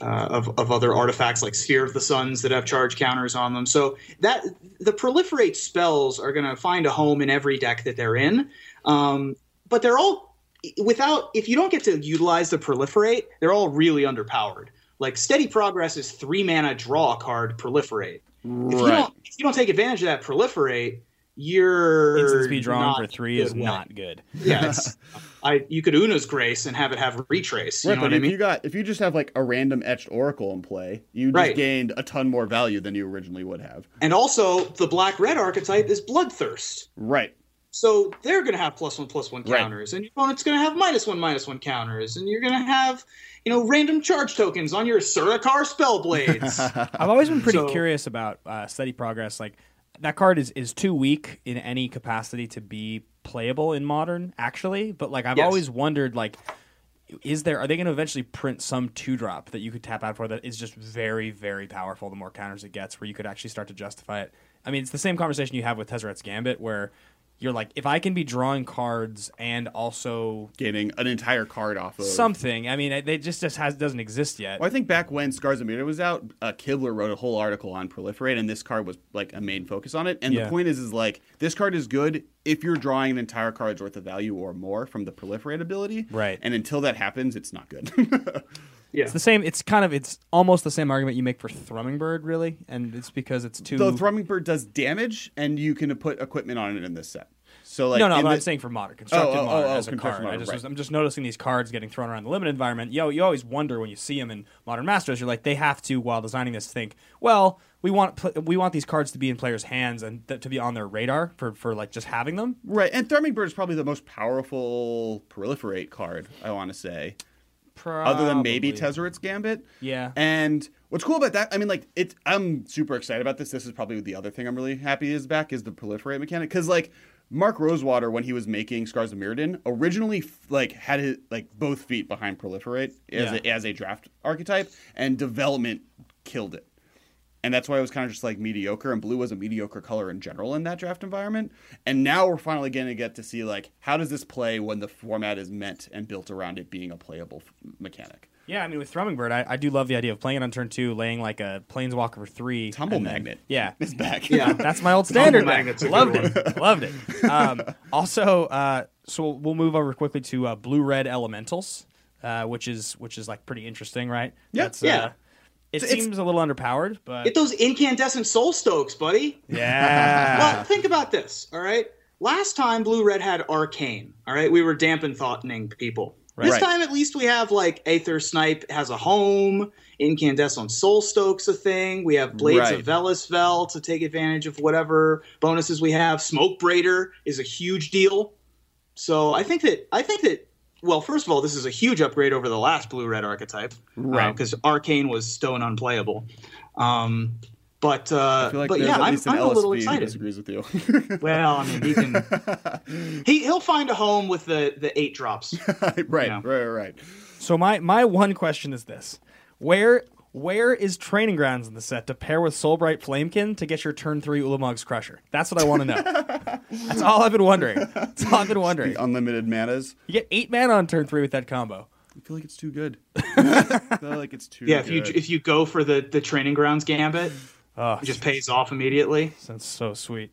uh, of of other artifacts like Sphere of the Suns that have charge counters on them. So that the proliferate spells are going to find a home in every deck that they're in. Um, but they're all without if you don't get to utilize the proliferate, they're all really underpowered. Like steady progress is three mana draw card proliferate. If you Right. don't if you don't take advantage of that proliferate, you're Instant speed drawing for three is way. not good. Yeah, it's, I you could Una's Grace and have it have retrace. You Right, know but what I mean? you got if you just have like a random etched oracle in play, you just Right. gained a ton more value than you originally would have. and also, the black red archetype is Bloodthirst. Right. So they're going to have plus one plus one Right. counters, and your opponent's going to have minus one minus one counters, and you're going to have you know random charge tokens on your Surrakar Spellblades. I've always been pretty So- curious about uh, steady progress. Like that card is is too weak in any capacity to be playable in modern, actually. But like I've Yes. always wondered, like, is there are they going to eventually print some two drop that you could tap out for that is just very very powerful? The more counters it gets, where you could actually start to justify it. I mean, it's the same conversation you have with Tezzeret's Gambit, where you're like, if I can be drawing cards and also getting an entire card off of something. I mean, it it just just has doesn't exist yet. Well, I think back when Scars of Mirrodin was out, uh, Kibler wrote a whole article on Proliferate, and this card was like a main focus on it. And Yeah. the point is, is like this card is good if you're drawing an entire card's worth of value or more from the Proliferate ability. Right. And until that happens, it's not good. yeah, It's the same. It's kind of. It's almost the same argument you make for Thrummingbird, really, and it's because it's too. the Thrummingbird does damage, and you can put equipment on it in this set. So like no, no, but the- I'm saying for modern, constructed Oh, oh, modern oh, oh, as a card. modern, I just right. was, I'm just noticing these cards getting thrown around the limited environment. Yo, you always wonder when you see them in modern masters. You're like, they have to, while designing this, think, well, we want pl- we want these cards to be in players' hands and th- to be on their radar for for like just having them. right, and Thrummingbird is probably the most powerful proliferate card. I want to say, other than maybe Probably. Tezzeret's Gambit. Yeah. And what's cool about that, I mean, like, it. I'm super excited about this. This is probably the other thing I'm really happy is back is the proliferate mechanic because like. Mark Rosewater, when he was making Scars of Mirrodin, originally like had his like both feet behind proliferate as Yeah. a, as a draft archetype, and development killed it. And that's why it was kind of just like mediocre. And blue was a mediocre color in general in that draft environment. And now we're finally going to get to see like how does this play when the format is meant and built around it being a playable f- mechanic. Yeah, I mean with Thrummingbird, I, I do love the idea of playing it on turn two, laying like a Planeswalker for three. Tumble then- magnet. Yeah, It's back. Yeah. That's my old standard. Tumble. Magnet's a Loved good it. Loved it. Um, also, uh, so we'll move over quickly to uh, blue red elementals, uh, which is which is like pretty interesting, right? Yeah. That's, uh, Yeah. It It's- seems a little underpowered, but Get those incandescent soul stokes, buddy. yeah. well, think about this, all right? Last time Blue Red had Arcane, all right? We were dampen thoughting people. This Right. time, at least, we have like Aether Snipe has a home, Incandescent Soul Stokes a thing. We have Blades Right. of Velis Vel to take advantage of whatever bonuses we have. Smokebraider is a huge deal. So I think that I think that well, first of all, this is a huge upgrade over the last Blue Red archetype, Right. Because Arcane was stone unplayable. Um, but uh, I feel like but yeah, at I'm, an I'm a little LSV who excited. disagrees with you. Well, I mean, he can. he he'll find a home with the the eight drops. right, Yeah. right, right. So my my one question is this: where where is training grounds in the set to pair with Soulbright Flamekin to get your turn three Ulamog's Crusher? That's what I want to know. That's all I've been wondering. That's all I've been wondering. The unlimited manas. You get eight mana on turn three with that combo. I feel like it's too good. I feel like it's too Yeah, if you good. if you go for the the training grounds gambit, Oh, it just pays off immediately. sounds so sweet.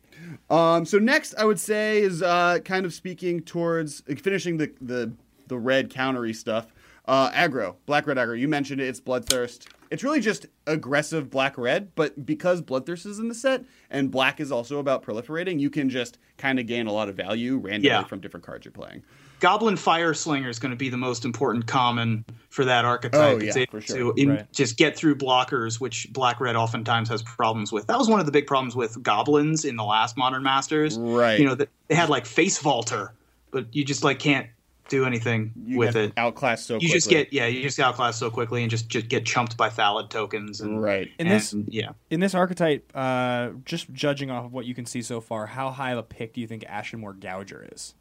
Um, so next, I would say is uh, kind of speaking towards like, finishing the the the red countery stuff. Uh, aggro, black red aggro. You mentioned it. It's bloodthirst. It's really just aggressive black red, but because bloodthirst is in the set and black is also about proliferating, you can just kind of gain a lot of value randomly Yeah. from different cards you're playing. Goblin Fireslinger is going to be the most important common for that archetype. Oh, yeah, It's able for sure. to in, Right. just get through blockers, which Black Red oftentimes has problems with. That was one of the big problems with goblins in the last Modern Masters. Right. You know, they had like Face Vaulter, but you just like can't do anything You with get it. outclassed so You quickly. just get yeah, you just get outclassed so quickly and just just get chumped by Thallid tokens and right. In and, this yeah. in this archetype, uh, just judging off of what you can see so far, how high of a pick do you think Ashenmoor Gouger is?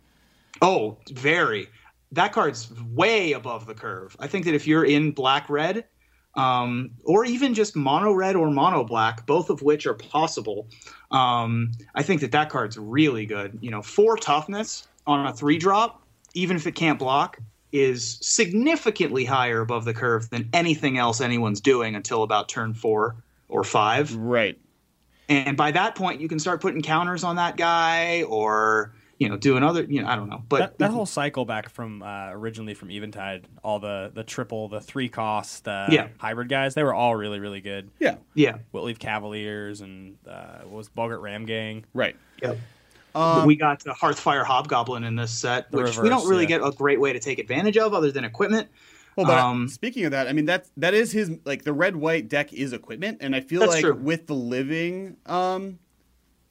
Oh, very. That card's way above the curve. I think that if you're in black red, um, or even just mono red or mono black, both of which are possible, um, I think that that card's really good. You know, four toughness on a three drop, even if it can't block, is significantly higher above the curve than anything else anyone's doing until about turn four or five. Right. And by that point, you can start putting counters on that guy or, you know, doing other, you know, I don't know. But that, that whole cycle back from uh, originally from Eventide, all the the triple, the three cost uh, Yeah. hybrid guys, they were all really really good. Yeah. yeah. Wilt-Leaf Cavaliers and uh, what was Boggart Ram-Gang. Right. Yep. Um, we got the Hearthfire Hobgoblin in this set, The which we don't really yeah. get a great way to take advantage of other than equipment. Well, but Um, speaking of that, I mean that that is his like the red white deck is equipment, and I feel like true. with the living um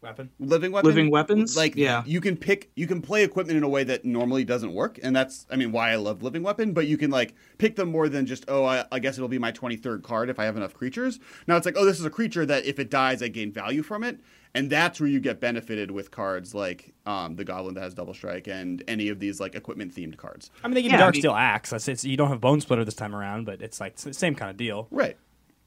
Weapon. living weapon, Living weapons? like Yeah. you can pick you can play equipment in a way that normally doesn't work, and that's I mean why I love living weapon, but you can like pick them more than just oh I, I guess it'll be my twenty third card if I have enough creatures. Now it's like oh this is a creature that if it dies I gain value from it, and that's where you get benefited with cards like um the goblin that has double strike and any of these like equipment themed cards. I mean, they give Yeah, you I Dark mean- Steel Axe. That's it's, you don't have Bonesplitter this time around, but it's like it's the same kind of deal. Right.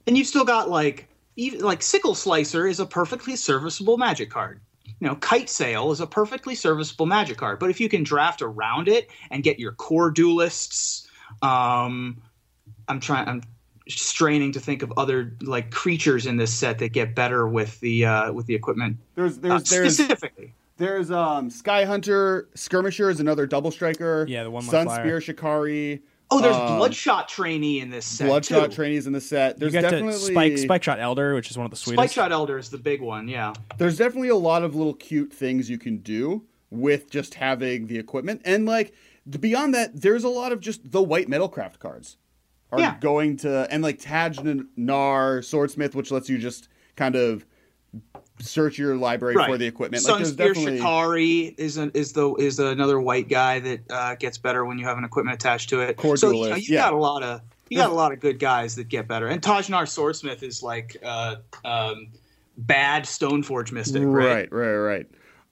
And you've still got like even like Sickleslicer is a perfectly serviceable magic card. You know, Kitesail is a perfectly serviceable magic card. But if you can draft around it and get your Kor duelists, um, I'm trying. I'm straining to think of other like creatures in this set that get better with the uh, with the equipment There's uh, there's there's specifically. There's um Skyhunter, Skirmisher is another double striker. Yeah, the one Sun. Spear Shikari. Oh, there's um, Bloodshot Trainee in this set Bloodshot too. trainees in the set. There's you got definitely to Spike Spike Shot Elder, which is one of the Spike. Shot Elder is the big one. Yeah. there's definitely a lot of little cute things you can do. with just having the equipment. And like beyond that, there's a lot of just the white metalcraft cards are Yeah. going to and like Taj-Nar Swordsmith, which lets you just kind of search your library for the equipment. Like there's Sunspear definitely Shikari is an, is the is another white guy that uh, gets better when you have an equipment attached to it. Core so you, know, you yeah. got a lot of you got a lot of good guys that get better. And Taj-Nar Swordsmith is like uh, um, bad Stoneforge mystic, right? right, right,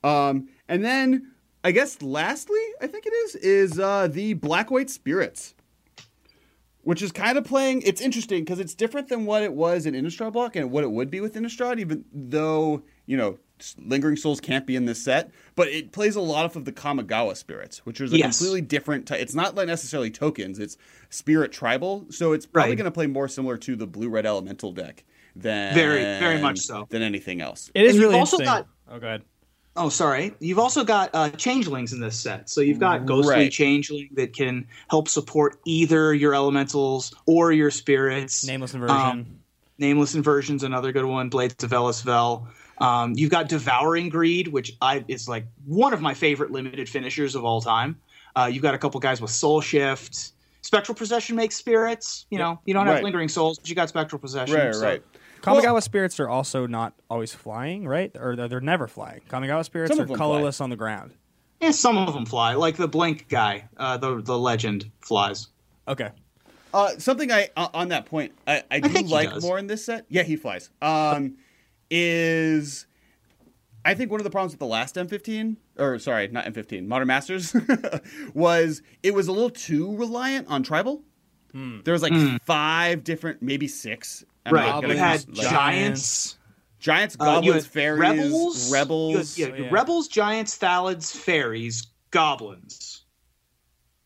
right. Um, and then I guess lastly, I think it is is uh, the black white spirits, which is kind of playing. It's interesting because it's different than what it was in Innistrad block and what it would be with Innistrad, even though you know lingering souls can't be in this set. But it plays a lot off of the Kamigawa spirits, which is a Yes. completely different. Ty- it's not like necessarily tokens; it's spirit tribal. So it's probably Right. going to play more similar to the blue red elemental deck than Very- very much so. than anything else. It is And really also interesting. got- oh, go ahead. Oh, sorry. You've also got uh, changelings in this set. So you've got ghostly Right. changeling that can help support either your elementals or your spirits. Nameless inversion. Um, Nameless Inversion's another good one. Blades of Velis Vel. Um, you've got Devouring Greed, which I is like one of my favorite limited finishers of all time. Uh, you've got a couple guys with Soul Shift. Spectral Procession makes spirits. You know, you don't have Right. Lingering Souls, but you got Spectral Procession. Right, so- right. Kamigawa spirits are also not always flying, right? Or they're, they're never flying. Kamigawa spirits are of them fly. colorless on the ground. Yeah, some of them fly. Like the Blink guy, uh, the the legend flies. Okay. Uh, something I uh, on that point I, I do think like more in this set. Yeah, he flies. Um, is I think one of the problems with the last M15 or sorry, not M15, Modern Masters was it was a little too reliant on tribal. There was like five different, maybe six. I'm Right. not You had like, giants. giants, Uh, goblins, had fairies, rebels, rebels. you had- yeah, yeah. rebels, giants, thallids, fairies, goblins.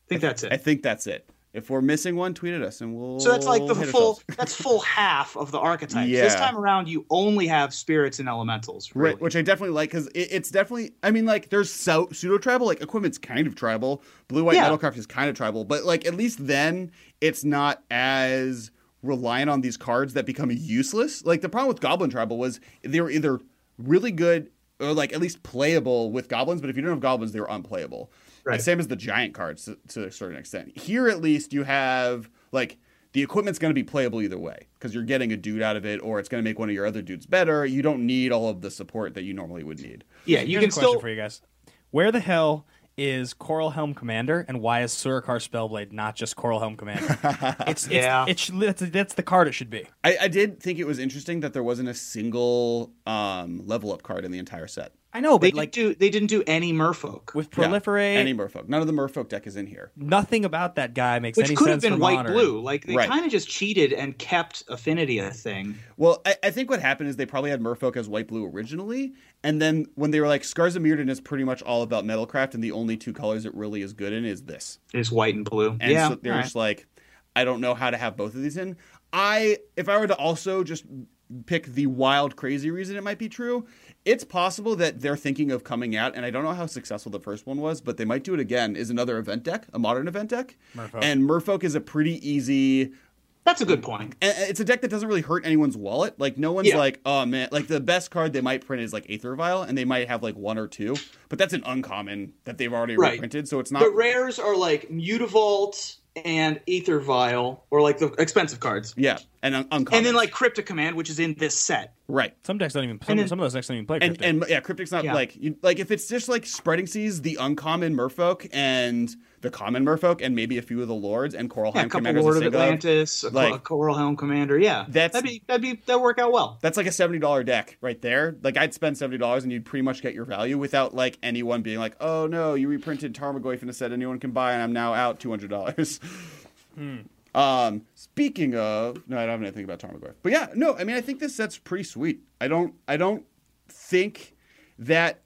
I think that's it. I think that's it. If we're missing one, tweet at us and we'll. So that's like the full. That's full half of the archetypes. Yeah. This time around, you only have spirits and elementals. Really. Right, which I definitely like because it, it's definitely. I mean, like there's so, pseudo tribal, like equipment's kind of tribal. Blue white Yeah. metalcraft is kind of tribal, but like at least then it's not as reliant on these cards that become useless. Like the problem with Goblin Tribal was they were either really good or like at least playable with goblins, but if you don't have goblins, they were unplayable. Right. The same as the giant cards to, to a certain extent. Here, at least, you have like the equipment's going to be playable either way because you're getting a dude out of it, or it's going to make one of your other dudes better. You don't need all of the support that you normally would need. yeah, you Here's can a question still. for you guys. Where the hell is Coralhelm Commander, and why is Surrakar Spellblade not just Coralhelm Commander? it's, it's Yeah. It should, that's, that's the card it should be. I, I did think it was interesting that there wasn't a single um, level up card in the entire set. I know, They but like didn't do. They didn't do any Merfolk. with Yeah, proliferate, any Merfolk. None of the Merfolk deck is in here. nothing about that guy makes which any could have been white modern. blue. Like they Right. kind of just cheated and kept affinity a thing. Well, I, I think what happened is they probably had Merfolk as white blue originally, and then when they were like, Scars of Mirrodin is pretty much all about Metalcraft, and the only two colors it really is good in is this. Is white and blue. And yeah, so they're alright. just like, I don't know how to have both of these in. I, if I were to also just pick the wild, crazy reason it might be true, it's possible that they're thinking of coming out, and I don't know how successful the first one was, but they might do it again. Is another event deck, a modern event deck, Merfolk. and Merfolk is a pretty easy. That's a good point. It's a deck that doesn't really hurt anyone's wallet. Like no one's Yeah. like, oh man, like the best card they might print is like Aether Vial, and they might have like one or two, but that's an uncommon that they've already Right. reprinted, so it's not The rares are like Mutavault and Aether Vial, or like the expensive cards, yeah, and un- uncommon. and then like Cryptic Command, which is in this set. right. Some decks don't even. Some, then- some of those decks don't even play. and Cryptic. and yeah, cryptic's not Yeah. like you, like if it's just like spreading seas, the uncommon merfolk and the common merfolk and maybe a few of the lords and Coral Yeah, a Heim couple Commanders Lord of single up, Atlantis, a, like- like, a Coralhelm Commander. Yeah, That's- that'd be that'd be that work out well. That's like a seventy dollar deck right there. Like I'd spend seventy dollars and you'd pretty much get your value without like anyone being like, "Oh no, you reprinted Tarmogoyf in a set anyone can buy, and I'm now out two hundred dollars." Um, speaking of, no, I don't have anything about Tarmogoyf, but yeah, no, I mean, I think this set's pretty sweet. I don't, I don't think that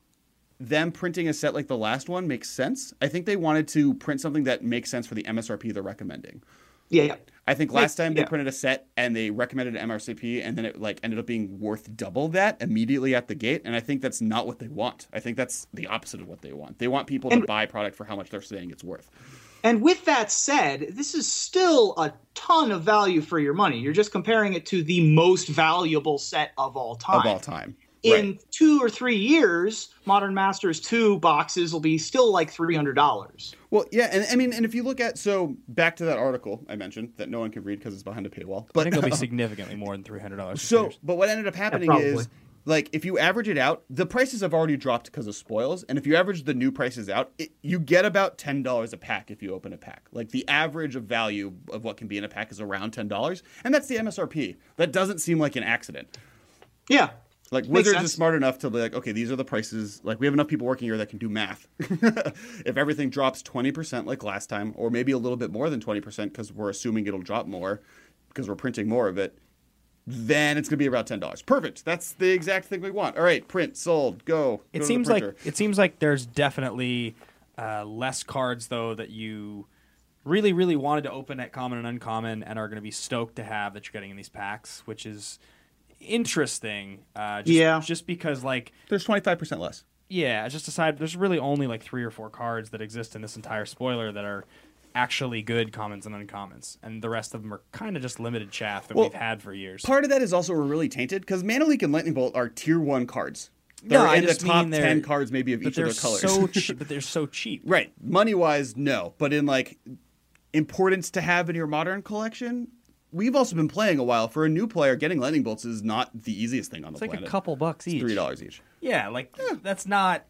them printing a set like the last one makes sense. I think they wanted to print something that makes sense for the MSRP they're recommending. Yeah, yeah. I think last time they yeah. printed a set and they recommended an MRCP and then it like ended up being worth double that immediately at the gate. And I think that's not what they want. I think that's the opposite of what they want. They want people to buy product for how much they're saying it's worth. And with that said, this is still a ton of value for your money. You're just comparing it to the most valuable set of all time. Of all time. In Right. two or three years, Modern Masters 2 boxes will be still like $300. Well, yeah, and I mean, and if you look at so back to that article I mentioned that no one can read because it's behind a paywall. I But think it'll be significantly more than three hundred dollars. so, but what ended up happening probably. is like if you average it out, the prices have already dropped because of spoils, and if you average the new prices out, it, you get about ten dollars a pack if you open a pack. Like the average of value of what can be in a pack is around ten dollars, and that's the MSRP. That doesn't seem like an accident. Yeah. Like Makes Wizards sense. is smart enough to be like, okay, these are the prices. Like we have enough people working here that can do math. if everything drops twenty percent like last time, or maybe a little bit more than twenty percent because we're assuming it'll drop more because we're printing more of it, then it's gonna be about ten dollars. Perfect. That's the exact thing we want. All right, print sold. Go. It seems like it seems like there's definitely uh, less cards though that you really really wanted to open at common and uncommon and are going to be stoked to have that you're getting in these packs, which is interesting. Uh, just, Yeah. just because like there's twenty five percent less. yeah, just aside, there's really only like three or four cards that exist in this entire spoiler that are actually good commons and uncommons, and the rest of them are kind of just limited chaff that Well, we've had for years. Part of that is also we're really tainted because Mana Leak and Lightning Bolt are tier one cards. No, They're I in the just top mean ten cards maybe of each of their colors. so cheap. But they're so cheap. Right. Money wise, no. But in like importance to have in your modern collection, we've also been playing a while. For a new player, getting lightning bolts is not the easiest thing on It's the like planet. It's like a couple bucks It's each. Three dollars each. Yeah, like that's not.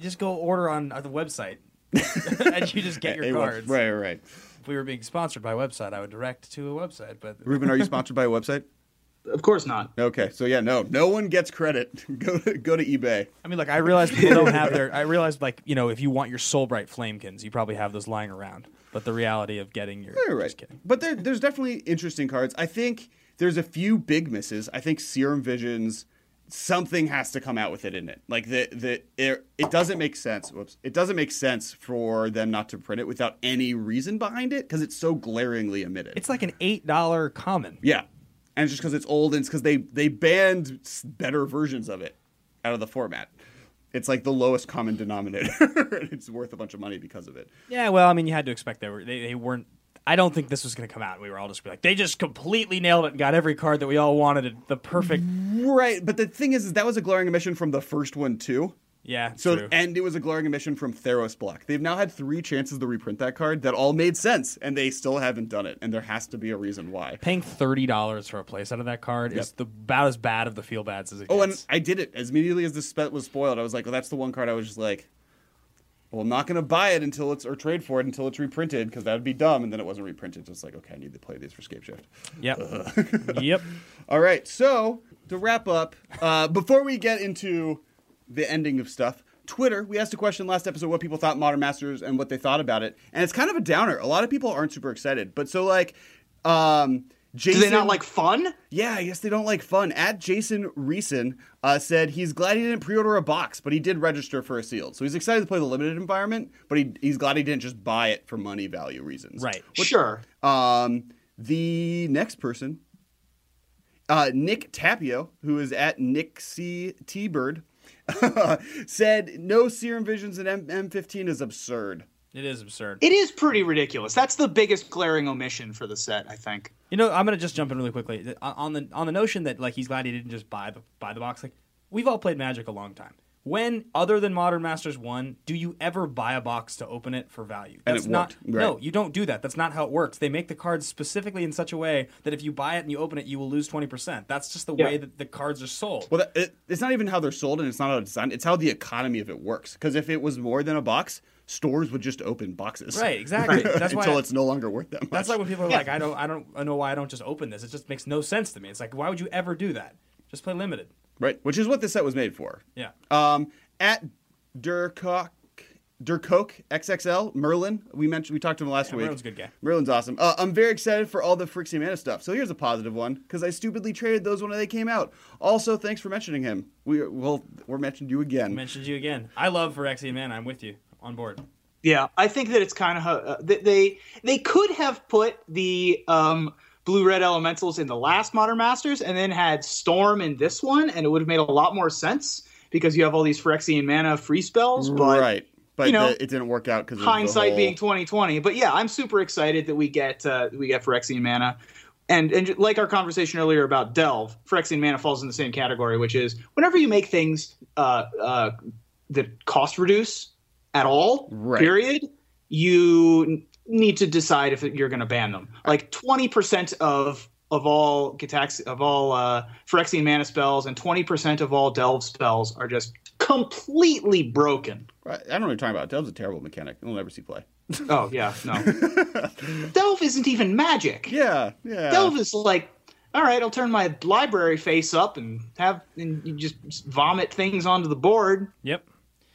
Just go order on uh, the website, and you just get your cards. Right, right, right. If we were being sponsored by a website, I would direct to a website. But Reuben, are you sponsored by a website? Of course not. Okay, so yeah, no, no one gets credit. go to go to eBay. I mean, like I realize people don't have their. I realize, like you know, if you want your Soulbright Flamekins, you probably have those lying around. But the reality of getting your, Right, right. just kidding. But there, there's definitely interesting cards. I think there's a few big misses. I think Serum Visions, something has to come out with it in it. Like the the it, it doesn't make sense. Whoops, it doesn't make sense for them not to print it without any reason behind it because it's so glaringly omitted. It's like an eight dollar common. yeah, and it's just because it's old and it's because they they banned better versions of it out of the format. It's like the lowest common denominator. and it's worth a bunch of money because of it. Yeah, well, I mean, you had to expect they were. They, they weren't. I don't think this was going to come out. We were all just be like, they just completely nailed it and got every card that we all wanted. The perfect. Right, but the thing is, is that was a glaring omission from the first one too. Yeah. So true. and it was a glaring omission from Theros Black. They've now had three chances to reprint that card that all made sense, and they still haven't done it. And there has to be a reason why. paying thirty dollars for a place out of that card is the about as bad of the feel bads as it Oh, and. I did it as immediately as the spet was spoiled. I was like, "Well, that's the one card." I was just like, "Well, I'm not going to buy it until it's or trade for it until it's reprinted because that would be dumb." And then it wasn't reprinted. It's like, okay, I need to play these for Scapeshift. Yep. yep. All right, so to wrap up, uh, before we get into the ending of stuff, Twitter, we asked a question last episode what people thought Modern Masters and what they thought about it, and it's kind of a downer. A lot of people aren't super excited, but so like, um, Do Jason, they not like fun? Yeah, I guess they don't like fun. At Jason Reeson uh, said he's glad he didn't pre-order a box, but he did register for a sealed, so he's excited to play the limited environment, but he, he's glad he didn't just buy it for money value reasons. Right. Sure. Um, the next person, uh, Nick Tapio, who is at Nick C. T Bird, said no serum visions in M- M15 is absurd. It is absurd. It is pretty ridiculous. That's the biggest glaring omission for the set, I think. You know, I'm gonna just jump in really quickly on on the on the notion that like he's glad he didn't just buy the buy the box. Like we've all played Magic a long time. When other than Modern Masters One, do you ever buy a box to open it for value? And That's it not. worked, right. No, you don't do that. That's not how it works. They make the cards specifically in such a way that if you buy it and you open it, you will lose twenty percent. That's just the Yeah. way that the cards are sold. Well, that, it, it's not even how they're sold, and it's not how it's designed. It's how the economy of it works. Because if it was more than a box, stores would just open boxes. Right, exactly. That's why until I- it's no longer worth that much. That's like when people are Yeah. like, I don't, I don't, I know why I don't just open this. It just makes no sense to me. It's like, why would you ever do that? Just play limited. Right, which is what this set was made for. Yeah. Um, at Durcock, Durcoke XXL Merlin, we mentioned we talked to him last Yeah, week. Merlin's a good guy. Merlin's awesome. Uh, I'm very excited for all the Phyrexian Mana stuff. So here's a positive one because I stupidly traded those when they came out. Also, thanks for mentioning him. We well, we're mentioned you again. mentioned you again. I love Phyrexian Man. I'm with you on board. Yeah, I think that it's kind of uh, they, they they could have put the um, blue red elementals in the last Modern Masters and then had Storm in this one, and it would have made a lot more sense because you have all these Phyrexian mana free spells. But right, but you know, the- it didn't work out because hindsight being 2020. But yeah, I'm super excited that we get uh, we get Phyrexian mana. and and like our conversation earlier about Delve, Phyrexian Mana falls in the same category, which is whenever you make things uh, uh, that cost reduce at all, Right. period, you need to decide if you're going to ban them. Like twenty percent of of all Gitax of all uh, Phyrexian Mana spells and twenty percent of all Delve spells are just completely broken. Right, I don't know what you're talking about. Delve's a terrible mechanic. You'll never see play. Oh yeah, no. Delve isn't even magic. Yeah, yeah. Delve is like, all right, I'll turn my library face up and have and you just vomit things onto the board, Yep.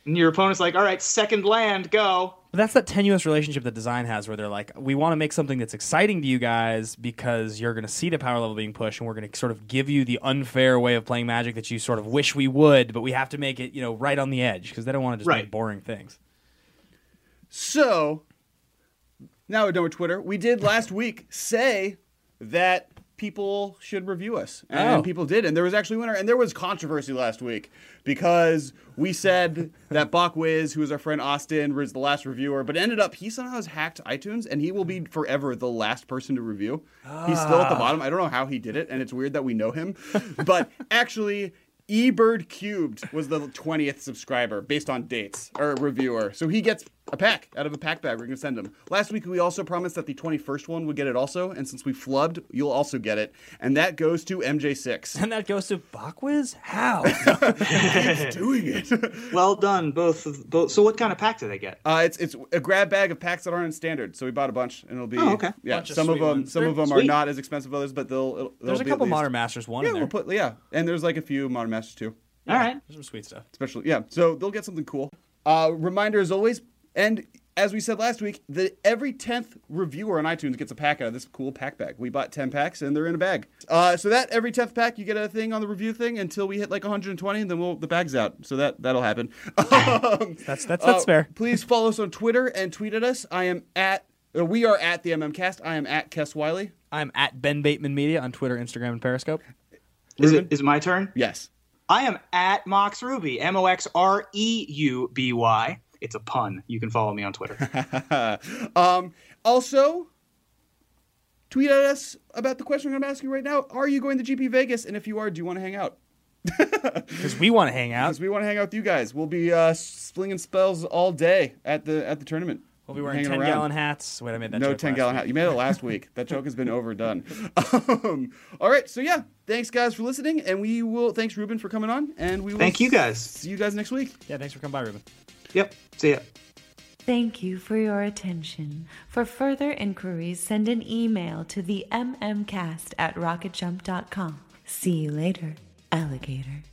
and your opponent's like, all right, second land, go. But that's that tenuous relationship that design has where they're like, we want to make something that's exciting to you guys because you're going to see the power level being pushed and we're going to sort of give you the unfair way of playing magic that you sort of wish we would, but we have to make it, you know, right on the edge because they don't want to just Right. make boring things. So now we're done with Twitter. We did last week say that people should review us, and Oh. people did, and there was actually a winner, and there was controversy last week because we said that Bach Wiz, who was our friend Austin, was the last reviewer, but ended up he somehow has hacked iTunes, and he will be forever the last person to review. He's still at the ah. bottom. I don't know how he did it, and it's weird that we know him, but actually. eBird Cubed was the 20th subscriber based on dates or reviewer. So he gets a pack out of a pack bag we're going to send them. Last week we also promised that the 21st one would get it also. And since we flubbed, you'll also get it. And that goes to MJ6. And that goes to Bakwiz? How? He's doing it. Well done, both. Of, both. So, what kind of pack do they get? Uh, it's it's a grab bag of packs that aren't in standard, so we bought a bunch, and it'll be Oh, okay. yeah. Bunch some of sweet them ones. some of They're them are not as expensive as others, but they'll. it'll- There's they'll a be at couple Modern Masters one Yeah, in there. we'll put yeah, and there's like a few Modern Masters too. All right. There's some sweet stuff. especially yeah so they'll get something cool uh reminder as always and as we said last week the every 10th reviewer on itunes gets a pack out of this cool pack bag we bought 10 packs and they're in a bag uh so that every 10th pack you get a thing on the review thing until we hit like 120 and then we'll the bag's out so that that'll happen um, That's that's that's uh, fair. please follow us on twitter and tweet at us i am at uh, we are at the mmcast i am at kess wiley I'm at Ben Bateman Media on Twitter, Instagram, and Periscope. Is Reuben? it is it my turn? yes I am at Mox Ruby. M O X R E U B Y. It's a pun. You can follow me on Twitter. um, also, tweet at us about the question I'm going to ask you right now. Are you going to GP Vegas? And if you are, do you want to hang out? Because we want to hang out. Because we want to hang out with you guys. We'll be uh, slinging spells all day at the at the tournament. We'll be wearing 10 around. gallon hats. Wait, I made that No joke 10 last gallon hat. You made it last week. That joke has been overdone. Um, all right. So, yeah. Thanks, guys, for listening. And we will. Thanks, Reuben, for coming on. And we will Thank you, guys. See you guys next week. Yeah, thanks for coming by, Reuben. Yep. See ya. Thank you for your attention. For further inquiries, send an email to the mmcast at rocketjump.com. See you later, alligator.